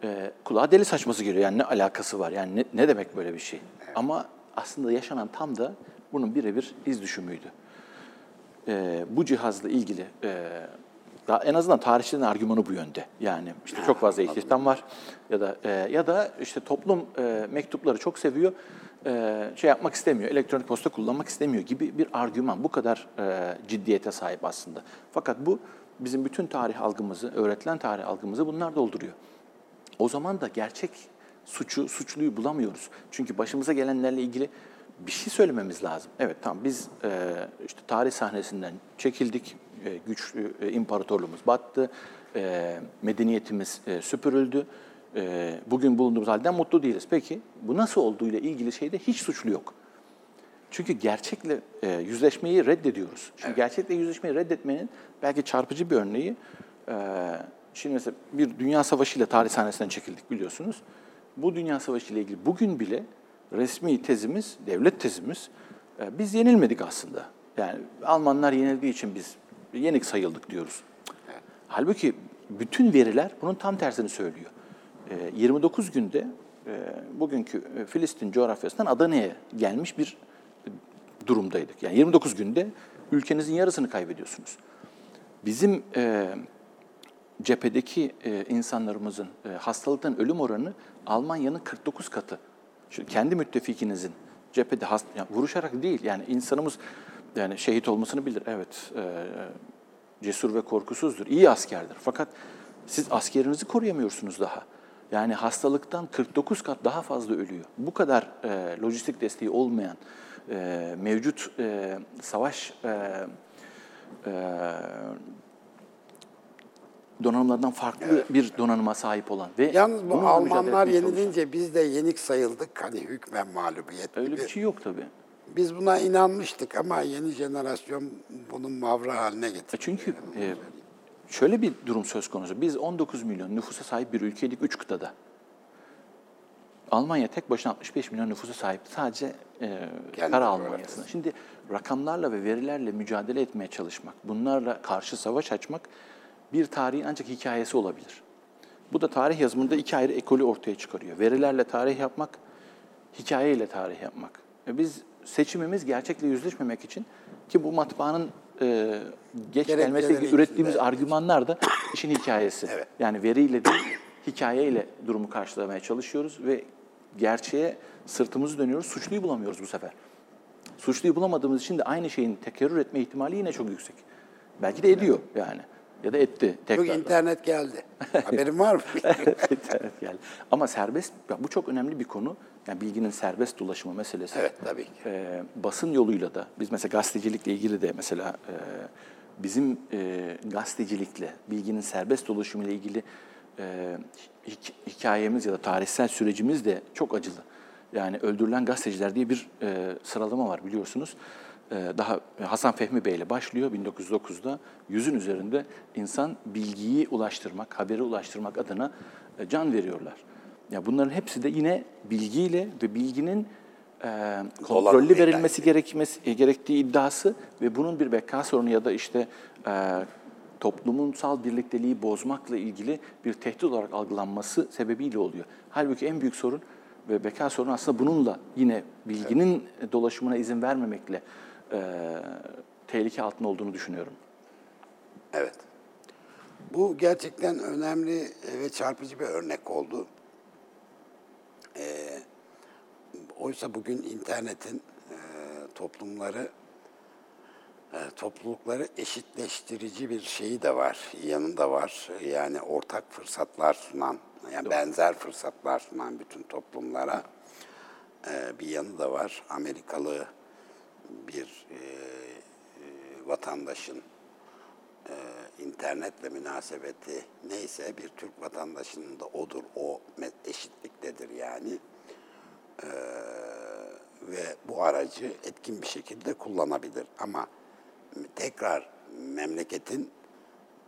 e, kulağa deli saçması geliyor. Yani ne alakası var? Yani ne, ne demek böyle bir şey? Ama aslında yaşanan tam da bunun birebir iz düşümüydü. E, bu cihazla ilgili e, daha en azından tarihçilerin argümanı bu yönde. Yani işte çok fazla istihdam var ya da e, ya da işte toplum e, mektupları çok seviyor. E, şey yapmak istemiyor, elektronik posta kullanmak istemiyor gibi bir argüman. Bu kadar e, ciddiyete sahip aslında. Fakat bu bizim bütün tarih algımızı, öğretilen tarih algımızı bunlar dolduruyor. O zaman da gerçek suçu, suçluyu bulamıyoruz. Çünkü başımıza gelenlerle ilgili bir şey söylememiz lazım. Evet tamam biz e, işte tarih sahnesinden çekildik, e, güçlü imparatorluğumuz battı, medeniyetimiz süpürüldü. E, bugün bulunduğumuz halden mutlu değiliz. Peki bu nasıl olduğuyla ilgili şeyde hiç suçlu yok. Çünkü gerçekle e, yüzleşmeyi reddediyoruz. Şimdi gerçekle yüzleşmeyi reddetmenin belki çarpıcı bir örneği, e, şimdi mesela bir dünya savaşıyla tarih sahnesinden çekildik biliyorsunuz. Bu dünya savaşı ile ilgili bugün bile resmi tezimiz, devlet tezimiz, e, biz yenilmedik aslında. Yani Almanlar yenildiği için biz yenik sayıldık diyoruz. Halbuki bütün veriler bunun tam tersini söylüyor. E, 29 günde e, bugünkü e, Filistin coğrafyasından Adana'ya gelmiş bir durumdaydık. Yani 29 günde ülkenizin yarısını kaybediyorsunuz. bizim e, cephedeki e, insanlarımızın e, hastalıktan ölüm oranı Almanya'nın 49 katı. Şu kendi müttefikinizin cephede hast, yani vuruşarak değil yani insanımız yani şehit olmasını bilir. Evet e, cesur ve korkusuzdur. iyi askerdir. Fakat siz askerinizi koruyamıyorsunuz daha. Yani hastalıktan 49 kat daha fazla ölüyor. Bu kadar e, lojistik desteği olmayan e, mevcut e, savaş e, e, donanımlardan farklı bir donanıma sahip olan ve Yalnız bu Almanlar yenilince biz de yenik sayıldık. Hani hükmen mağlubiyet Öyle gibi. bir şey yok tabii. Biz buna inanmıştık ama yeni jenerasyon bunun mavra haline E getirdi. Çünkü e, şöyle bir durum söz konusu. Biz 19 milyon nüfusa sahip bir ülkeydik 3 kıtada. Almanya tek başına 65 milyon nüfusa sahip. Sadece e, Kendi kara. Almanya'sına. Şimdi rakamlarla ve verilerle mücadele etmeye çalışmak, bunlarla karşı savaş açmak bir tarihin ancak hikayesi olabilir. Bu da tarih yazımında iki ayrı ekolü ortaya çıkarıyor. Verilerle tarih yapmak, hikayeyle tarih yapmak. E biz seçimimiz gerçekle yüzleşmemek için ki bu matbaanın e, geç gelmesiyle içinde. ürettiğimiz argümanlar da işin hikayesi. Evet. Yani veriyle değil, hikayeyle durumu karşılamaya çalışıyoruz ve gerçeğe sırtımızı dönüyoruz. Suçluyu bulamıyoruz bu sefer. Suçluyu bulamadığımız için de aynı şeyin tekerrür etme ihtimali yine çok yüksek. Belki de ediyor yani. Ya da etti Yok tekrar. internet geldi. Haberin var mı? İnternet geldi. Ama serbest, ya bu çok önemli bir konu. Yani bilginin serbest dolaşımı meselesi. Evet, tabii ki. Ee, basın yoluyla da, biz mesela gazetecilikle ilgili de mesela e, bizim e, gazetecilikle, bilginin serbest dolaşımı ile ilgili e, hik- hikayemiz ya da tarihsel sürecimiz de çok acılı. Yani öldürülen gazeteciler diye bir e, sıralama var biliyorsunuz. E, daha Hasan Fehmi Bey ile başlıyor 1909'da. Yüzün üzerinde insan bilgiyi ulaştırmak, haberi ulaştırmak adına e, can veriyorlar. Ya bunların hepsi de yine bilgiyle ve bilginin e, kontrollü verilmesi gerekmesi e, gerektiği iddiası ve bunun bir beka sorunu ya da işte e, toplumsal birlikteliği bozmakla ilgili bir tehdit olarak algılanması sebebiyle oluyor. Halbuki en büyük sorun ve beka sorunu aslında bununla yine bilginin dolaşımına izin vermemekle e, tehlike altında olduğunu düşünüyorum. Evet. Bu gerçekten önemli ve çarpıcı bir örnek oldu. Ee, oysa bugün internetin e, toplumları, e, toplulukları eşitleştirici bir şeyi de var, yanında var. Yani ortak fırsatlar sunan, yani benzer fırsatlar sunan bütün toplumlara e, bir yanı da var. Amerikalı bir e, e, vatandaşın e, internetle münasebeti neyse bir Türk vatandaşının da odur. O eşitliktedir yani. E, ve bu aracı etkin bir şekilde kullanabilir. Ama tekrar memleketin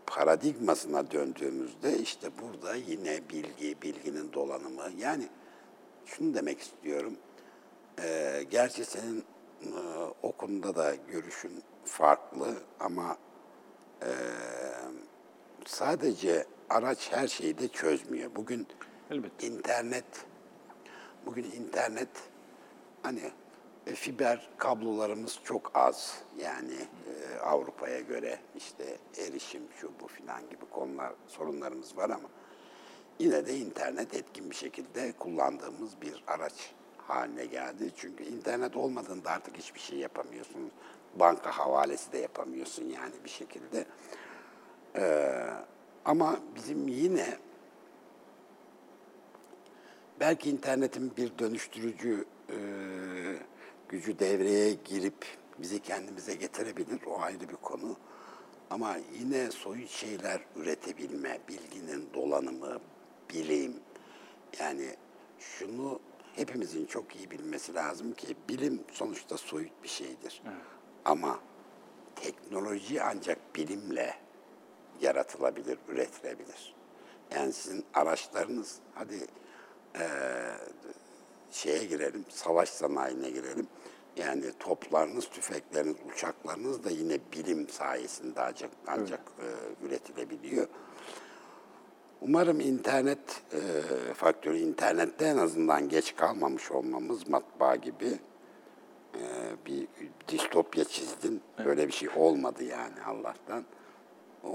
paradigmasına döndüğümüzde işte burada yine bilgi, bilginin dolanımı. Yani şunu demek istiyorum. Ee, gerçi senin e, o konuda da görüşün farklı ama e, sadece araç her şeyi de çözmüyor. Bugün Elbette. internet, bugün internet hani e, fiber kablolarımız çok az. Yani e, Avrupa'ya göre işte erişim şu bu filan gibi konular sorunlarımız var ama yine de internet etkin bir şekilde kullandığımız bir araç haline geldi. Çünkü internet olmadığında artık hiçbir şey yapamıyorsun. Banka havalesi de yapamıyorsun yani bir şekilde. Ee, ama bizim yine belki internetin bir dönüştürücü e, gücü devreye girip bizi kendimize getirebilir. O ayrı bir konu. Ama yine soyut şeyler üretebilme, bilginin dolanımı, bilim. Yani şunu hepimizin çok iyi bilmesi lazım ki bilim sonuçta soyut bir şeydir. Ama teknoloji ancak bilimle yaratılabilir, üretilebilir. Yani sizin araçlarınız, hadi eee, şeye girelim, savaş sanayine girelim. Yani toplarınız, tüfekleriniz, uçaklarınız da yine bilim sayesinde ancak, ancak eee, üretilebiliyor. Umarım internet e, faktörü, internette en azından geç kalmamış olmamız matbaa gibi e, bir distopya çizdin. Böyle bir şey olmadı yani Allah'tan.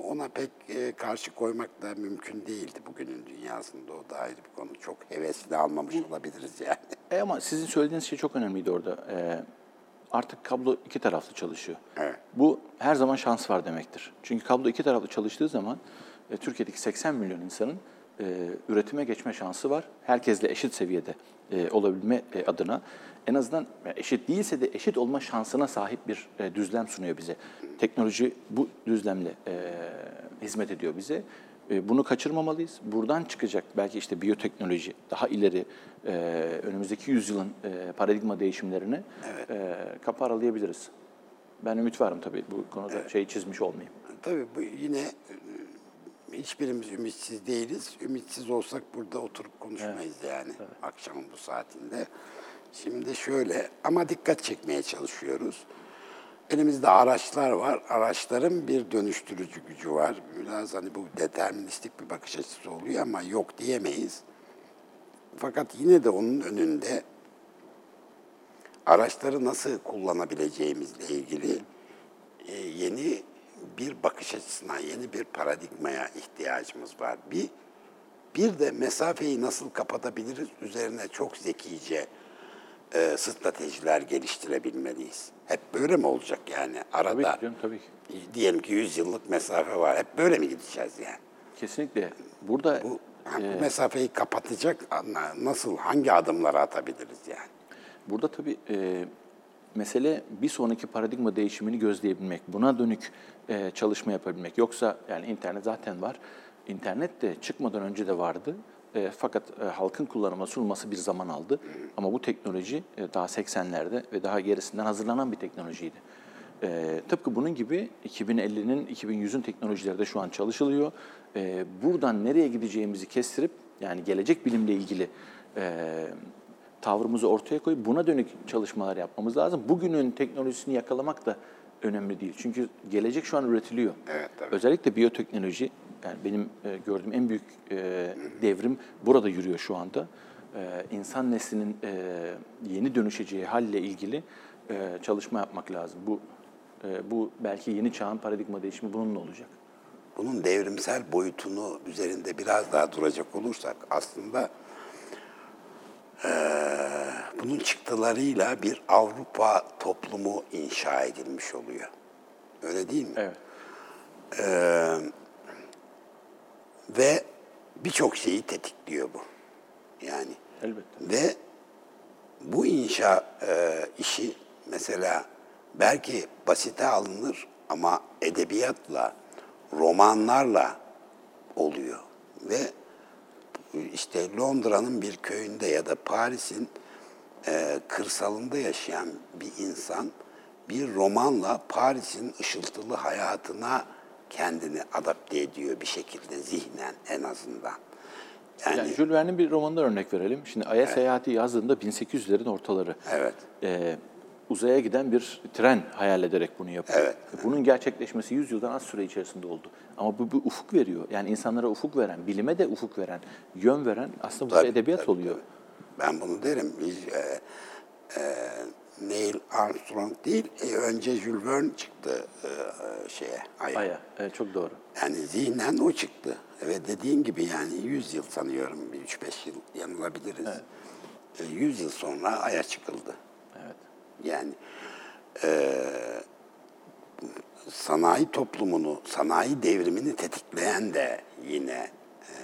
ona pek e, karşı koymak da mümkün değildi bugünün dünyasında. O da ayrı bir konu. Çok hevesli almamış olabiliriz yani. E ama sizin söylediğiniz şey çok önemliydi orada. E, artık kablo iki taraflı çalışıyor. Evet. Bu her zaman şans var demektir. Çünkü kablo iki taraflı çalıştığı zaman e, Türkiye'deki 80 milyon insanın e, üretime geçme şansı var. Herkesle eşit seviyede e, olabilme e, adına en azından eşit değilse de eşit olma şansına sahip bir e, düzlem sunuyor bize. Teknoloji bu düzlemle e, hizmet ediyor bize. E, Bunu kaçırmamalıyız. Buradan çıkacak belki işte biyoteknoloji, daha ileri e, önümüzdeki yüzyılın e, paradigma değişimlerine e, kapı aralayabiliriz. Ben ümit varım tabii bu konuda şey çizmiş olmayayım. Tabii bu yine hiçbirimiz ümitsiz değiliz. Ümitsiz olsak burada oturup konuşmayız yani akşamın bu saatinde. Şimdi şöyle ama dikkat çekmeye çalışıyoruz. Elimizde araçlar var. Araçların bir dönüştürücü gücü var. Biraz hani bu deterministik bir bakış açısı oluyor ama yok diyemeyiz. Fakat yine de onun önünde araçları nasıl kullanabileceğimizle ilgili e, yeni bir bakış açısına, yeni bir paradigmaya ihtiyacımız var. Bir, bir de mesafeyi nasıl kapatabiliriz üzerine çok zekice e, stratejiler geliştirebilmeliyiz. Hep böyle mi olacak yani? Tabii Arada ki canım, tabii ki. diyelim ki 100 yıllık mesafe var. Hep böyle mi gideceğiz yani? Kesinlikle. Burada Bu, ha, bu mesafeyi kapatacak na- nasıl, hangi adımları atabiliriz yani? Burada tabii e, mesele bir sonraki paradigma değişimini gözleyebilmek, buna dönük e, çalışma yapabilmek. Yoksa yani internet zaten var. İnternet de çıkmadan önce de vardı. E, fakat e, halkın kullanıma sunulması bir zaman aldı. Ama bu teknoloji e, daha 80'lerde ve daha gerisinden hazırlanan bir teknolojiydi. E, tıpkı bunun gibi 2050'nin, 2100'ün teknolojileri de şu an çalışılıyor. E, buradan nereye gideceğimizi kestirip, yani gelecek bilimle ilgili e, tavrımızı ortaya koyup buna dönük çalışmalar yapmamız lazım. Bugünün teknolojisini yakalamak da önemli değil. Çünkü gelecek şu an üretiliyor. Evet, tabii. Özellikle biyoteknoloji, yani benim e, gördüğüm en büyük e, devrim burada yürüyor şu anda. E, insan neslinin e, yeni dönüşeceği halle ilgili e, çalışma yapmak lazım. Bu e, bu belki yeni çağın paradigma değişimi bununla olacak. bunun devrimsel boyutunu üzerinde biraz daha duracak olursak aslında eee, bunun çıktılarıyla bir Avrupa toplumu inşa edilmiş oluyor. Öyle değil mi? Evet. Ve birçok şeyi tetikliyor bu. Yani Elbette. ve bu inşa e, işi mesela belki basite alınır ama edebiyatla, romanlarla oluyor. Ve işte Londra'nın bir köyünde ya da Paris'in e, kırsalında yaşayan bir insan bir romanla Paris'in ışıltılı hayatına kendini adapte ediyor bir şekilde zihnen en azından. Yani, Yani Jules Verne'in bir romanından örnek verelim. Şimdi Ay'a seyahati yazdığında 1800'lerin ortaları. evet. Ee, uzaya giden bir tren hayal ederek bunu yapıyor. Evet. Bunun gerçekleşmesi 100 yıldan az süre içerisinde oldu. Ama bu bir ufuk veriyor. Yani insanlara ufuk veren, bilime de ufuk veren, yön veren aslında bu Tabii, edebiyat tabii, oluyor. tabii. Ben bunu derim. Biz, e, e, Neil Armstrong değil, e, önce Jules Verne çıktı e, e, şeye, Ay'a. Aya, evet, çok doğru. Yani zihnen o çıktı. Ve dediğin gibi yani 100 yıl sanıyorum, bir 3-5 yıl yanılabiliriz. E, 100 yıl sonra Ay'a çıkıldı. Evet. Yani e, sanayi toplumunu, sanayi devrimini tetikleyen de yine e,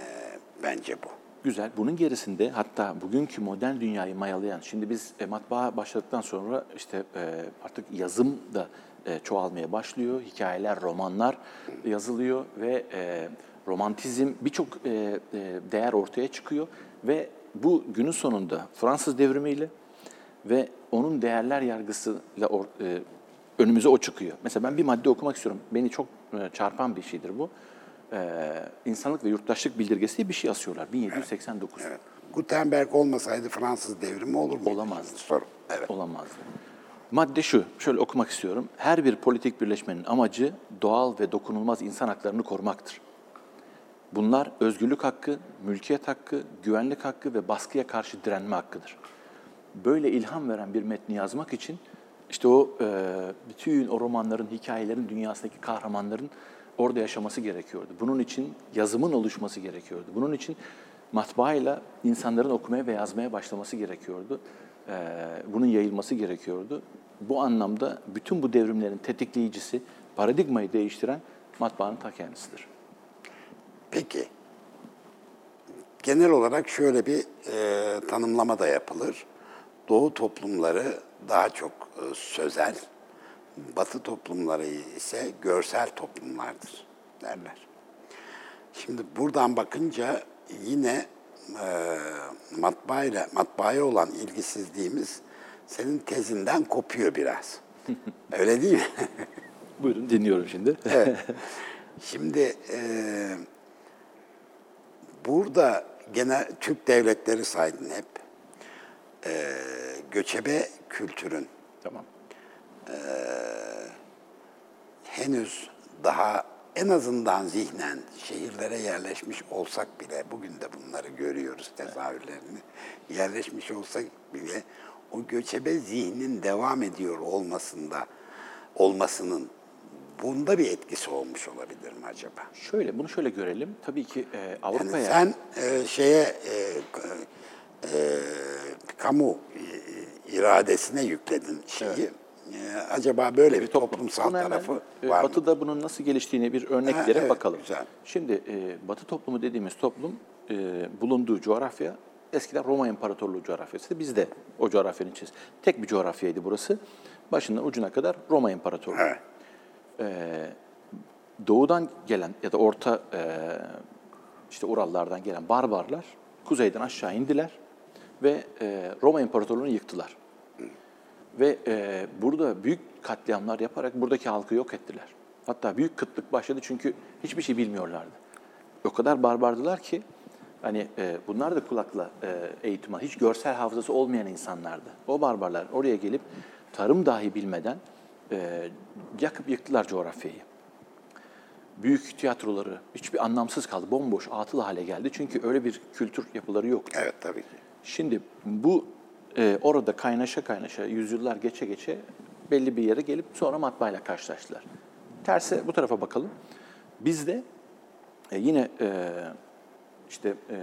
bence bu. Güzel. Bunun gerisinde hatta bugünkü modern dünyayı mayalayan, şimdi biz e, matbaa başladıktan sonra işte e, artık yazım da e, çoğalmaya başlıyor. Hikayeler, romanlar yazılıyor ve romantizm birçok değer ortaya çıkıyor ve bu günün sonunda Fransız devrimiyle ve onun değerler yargısıyla önümüze o çıkıyor. Mesela ben bir madde okumak istiyorum. Beni çok çarpan bir şeydir bu. E, insanlık ve yurttaşlık bildirgesi diye bir şey asıyorlar 1789. Evet. Gutenberg olmasaydı Fransız devrimi olur muydu? Olamazdı. Soru. Evet. Olamazdı. Madde şu, şöyle okumak istiyorum. Her bir politik birleşmenin amacı doğal ve dokunulmaz insan haklarını korumaktır. Bunlar özgürlük hakkı, mülkiyet hakkı, güvenlik hakkı ve baskıya karşı direnme hakkıdır. Böyle ilham veren bir metni yazmak için işte o e, bütün o romanların, hikayelerin dünyasındaki kahramanların orada yaşaması gerekiyordu. Bunun için yazımın oluşması gerekiyordu. Bunun için matbaayla insanların okumaya ve yazmaya başlaması gerekiyordu. Ee, bunun yayılması gerekiyordu. Bu anlamda bütün bu devrimlerin tetikleyicisi, paradigmayı değiştiren matbaanın ta kendisidir. Peki, genel olarak şöyle bir e, tanımlama da yapılır. Doğu toplumları daha çok e, sözel, Batı toplumları ise görsel toplumlardır derler. Şimdi buradan bakınca yine e, matbaayla matbaaya olan ilgisizliğimiz senin tezinden kopuyor biraz. Öyle değil mi? Buyurun dinliyorum şimdi. Evet. Şimdi e, burada gene Türk devletleri saydın hep. E, göçebe kültürün tamam. Henüz daha en azından zihnen şehirlere yerleşmiş olsak bile bugün de bunları görüyoruz tezahürlerini. Yerleşmiş olsak bile o göçebe zihnin devam ediyor olmasında olmasının bunda bir etkisi olmuş olabilir mi acaba? Şöyle, bunu şöyle görelim. Tabii ki e, Yani Avrupa'ya... sen e, şeye e, e, kamu iradesine yükledin şeyi. E, acaba böyle bir toplumsal hemen, tarafı e, var mı? Batı'da bunun nasıl geliştiğini bir örnek Ha, evet, bakalım. güzel. Şimdi e, Batı toplumu dediğimiz toplum e, bulunduğu coğrafya eskiden Roma İmparatorluğu coğrafyasıydı. Biz de o coğrafyanın içindeyiz. Tek bir coğrafyaydı burası. Başından ucuna kadar Roma İmparatorluğu. Evet. Doğudan gelen ya da orta e, işte Urallardan gelen barbarlar kuzeyden aşağı indiler ve e, Roma İmparatorluğu'nu yıktılar. Ve e, burada büyük katliamlar yaparak buradaki halkı yok ettiler. Hatta büyük kıtlık başladı çünkü hiçbir şey bilmiyorlardı. O kadar barbardılar ki hani e, bunlar da kulakla e, eğitim hiç görsel hafızası olmayan insanlardı. O barbarlar oraya gelip tarım dahi bilmeden e, yakıp yıktılar coğrafyayı büyük tiyatroları hiçbir anlamsız kaldı. Bomboş, atıl hale geldi. Çünkü öyle bir kültür yapıları yoktu. Evet tabii ki. Şimdi bu e, orada kaynaşa kaynaşa yüzyıllar geçe geçe belli bir yere gelip sonra matbaayla karşılaştılar. Terse bu tarafa bakalım. Bizde e, yine e, işte e,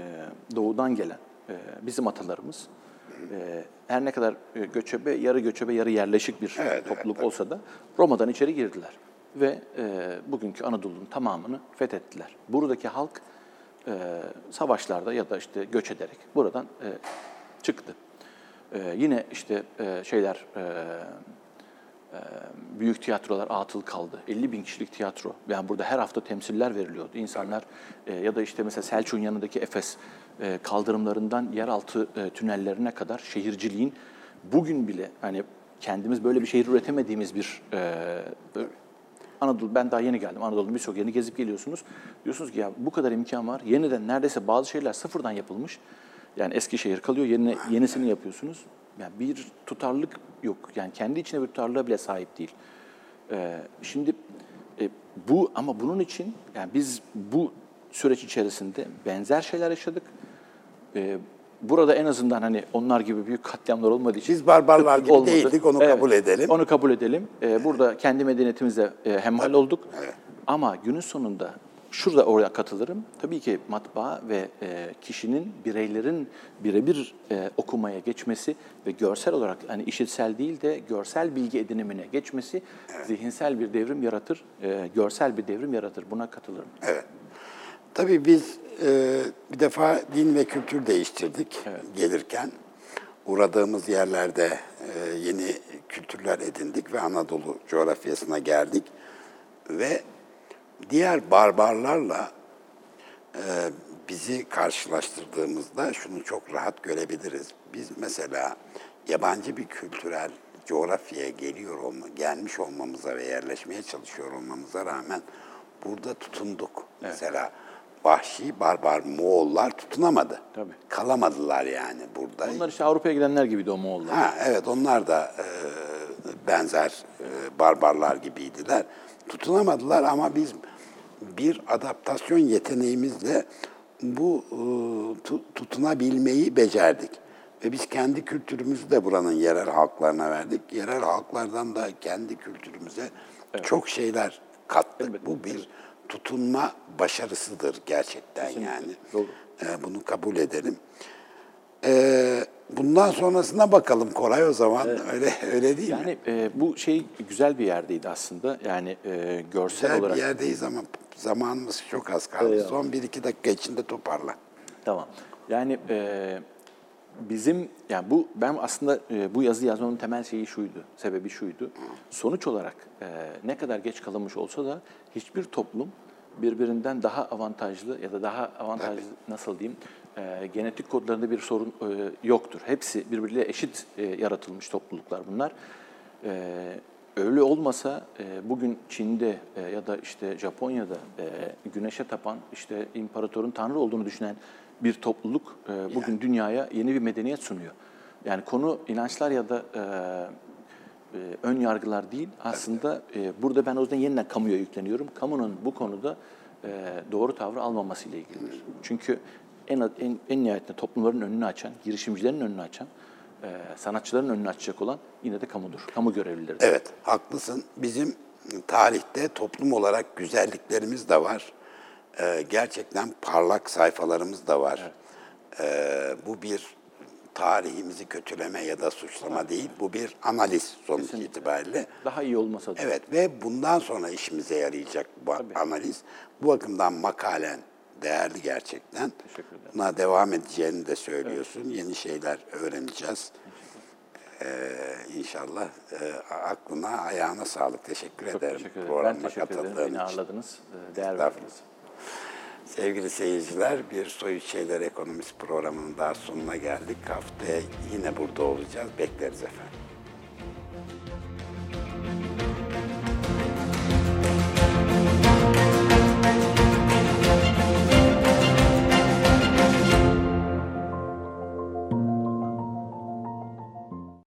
doğudan gelen e, bizim atalarımız e, her ne kadar e, göçebe, yarı göçebe, yarı yerleşik bir Evet, evet, topluluk tabii. olsa da Roma'dan içeri girdiler ve e, bugünkü Anadolu'nun tamamını fethettiler. Buradaki halk e, savaşlarda ya da işte göç ederek buradan e, çıktı. E, yine işte e, şeyler e, e, büyük tiyatrolar atıl kaldı. 50 bin kişilik tiyatro. Yani burada her hafta temsiller veriliyordu. İnsanlar e, ya da işte mesela Selçuk'un yanındaki Efes e, kaldırımlarından yeraltı e, tünellerine kadar şehirciliğin bugün bile hani kendimiz böyle bir şehir üretemediğimiz bir e, Anadolu, ben daha yeni geldim. Anadolu'nun birçok yerini gezip geliyorsunuz. Diyorsunuz ki ya bu kadar imkan var. Yeniden neredeyse bazı şeyler sıfırdan yapılmış. Yani eski şehir kalıyor, yerine, yenisini yapıyorsunuz. Yani bir tutarlılık yok. Yani kendi içine bir tutarlılığa bile sahip değil. Ee, şimdi e, bu ama bunun için yani biz bu süreç içerisinde benzer şeyler yaşadık. Ee, burada en azından hani onlar gibi büyük katliamlar olmadığı için Biz barbarlar gibi olmadı. değildik, onu kabul edelim. Onu kabul edelim. Ee, burada kendi medeniyetimizle e, hemhal olduk. Ama günün sonunda şurada oraya katılırım. Tabii ki matbaa ve e, kişinin, bireylerin birebir e, okumaya geçmesi ve görsel olarak hani işitsel değil de görsel bilgi edinimine geçmesi zihinsel bir devrim yaratır, e, görsel bir devrim yaratır. Buna katılırım. Evet. Tabii biz e, bir defa din ve kültür değiştirdik gelirken. Uğradığımız yerlerde e, yeni kültürler edindik ve Anadolu coğrafyasına geldik. Ve diğer barbarlarla e, bizi karşılaştırdığımızda şunu çok rahat görebiliriz. Biz mesela yabancı bir kültürel coğrafyaya geliyor olma, gelmiş olmamıza ve yerleşmeye çalışıyor olmamıza rağmen burada tutunduk. Mesela vahşi barbar Moğollar tutunamadı. Tabii. Kalamadılar yani burada. Onlar işte Avrupa'ya gidenler gibiydi o Moğollar. Ha, evet onlar da e, benzer e, barbarlar gibiydiler. Tutunamadılar ama biz bir adaptasyon yeteneğimizle bu e, tu- tutunabilmeyi becerdik. Ve biz kendi kültürümüzü de buranın yerel halklarına verdik. Yerel halklardan da kendi kültürümüze çok şeyler kattık. Bu bir tutunma başarısıdır gerçekten yani. Doğru. E, bunu kabul edelim. E, bundan sonrasına bakalım Koray o zaman. Öyle öyle değil mi? Yani e, bu şey güzel bir yerdeydi aslında. Yani e, görsel Güzel olarak. bir yerdeyiz ama zamanımız çok az kaldı. Son bir iki dakika içinde toparla. Tamam. Yani e, bizim yani bu ben aslında e, bu yazı yazmamın temel şeyi şuydu. Sebebi şuydu. Sonuç olarak e, ne kadar geç kalınmış olsa da hiçbir toplum birbirinden daha avantajlı ya da daha avantajlı nasıl diyeyim e, genetik kodlarında bir sorun e, yoktur. Hepsi birbiriyle eşit e, yaratılmış topluluklar bunlar. E, öyle olmasa e, bugün Çin'de e, ya da işte Japonya'da e, güneşe tapan işte imparatorun tanrı olduğunu düşünen bir topluluk e, bugün dünyaya yeni bir medeniyet sunuyor. Yani konu inançlar ya da e, e, ön yargılar değil. Aslında e, burada ben o yüzden yeniden kamuya yükleniyorum. Kamunun bu konuda e, doğru tavrı almaması ile ilgilidir. Çünkü en, en, en nihayetinde toplumların önünü açan, girişimcilerin önünü açan, e, sanatçıların önünü açacak olan yine de kamudur. Kamu görevlileridir. Evet, haklısın. Bizim tarihte toplum olarak güzelliklerimiz de var. Ee, gerçekten parlak sayfalarımız da var. Ee, bu bir tarihimizi kötüleme ya da suçlama değil, bu bir analiz sonuç itibariyle. Daha iyi olmasa da. Evet ve bundan sonra işimize yarayacak bu analiz. Bu bakımdan makalen değerli gerçekten. Buna devam edeceğini de söylüyorsun. Yeni şeyler öğreneceğiz. Ee, inşallah e, aklına, ayağına sağlık. Teşekkür Çok ederim. teşekkür ederim. Ben programıma teşekkür ederim. Beni ağırladınız. e, Değer verdiniz. Sevgili seyirciler, bir Soyut Şeyler Ekonomisi programının daha sonuna geldik. Haftaya yine burada olacağız. Bekleriz efendim.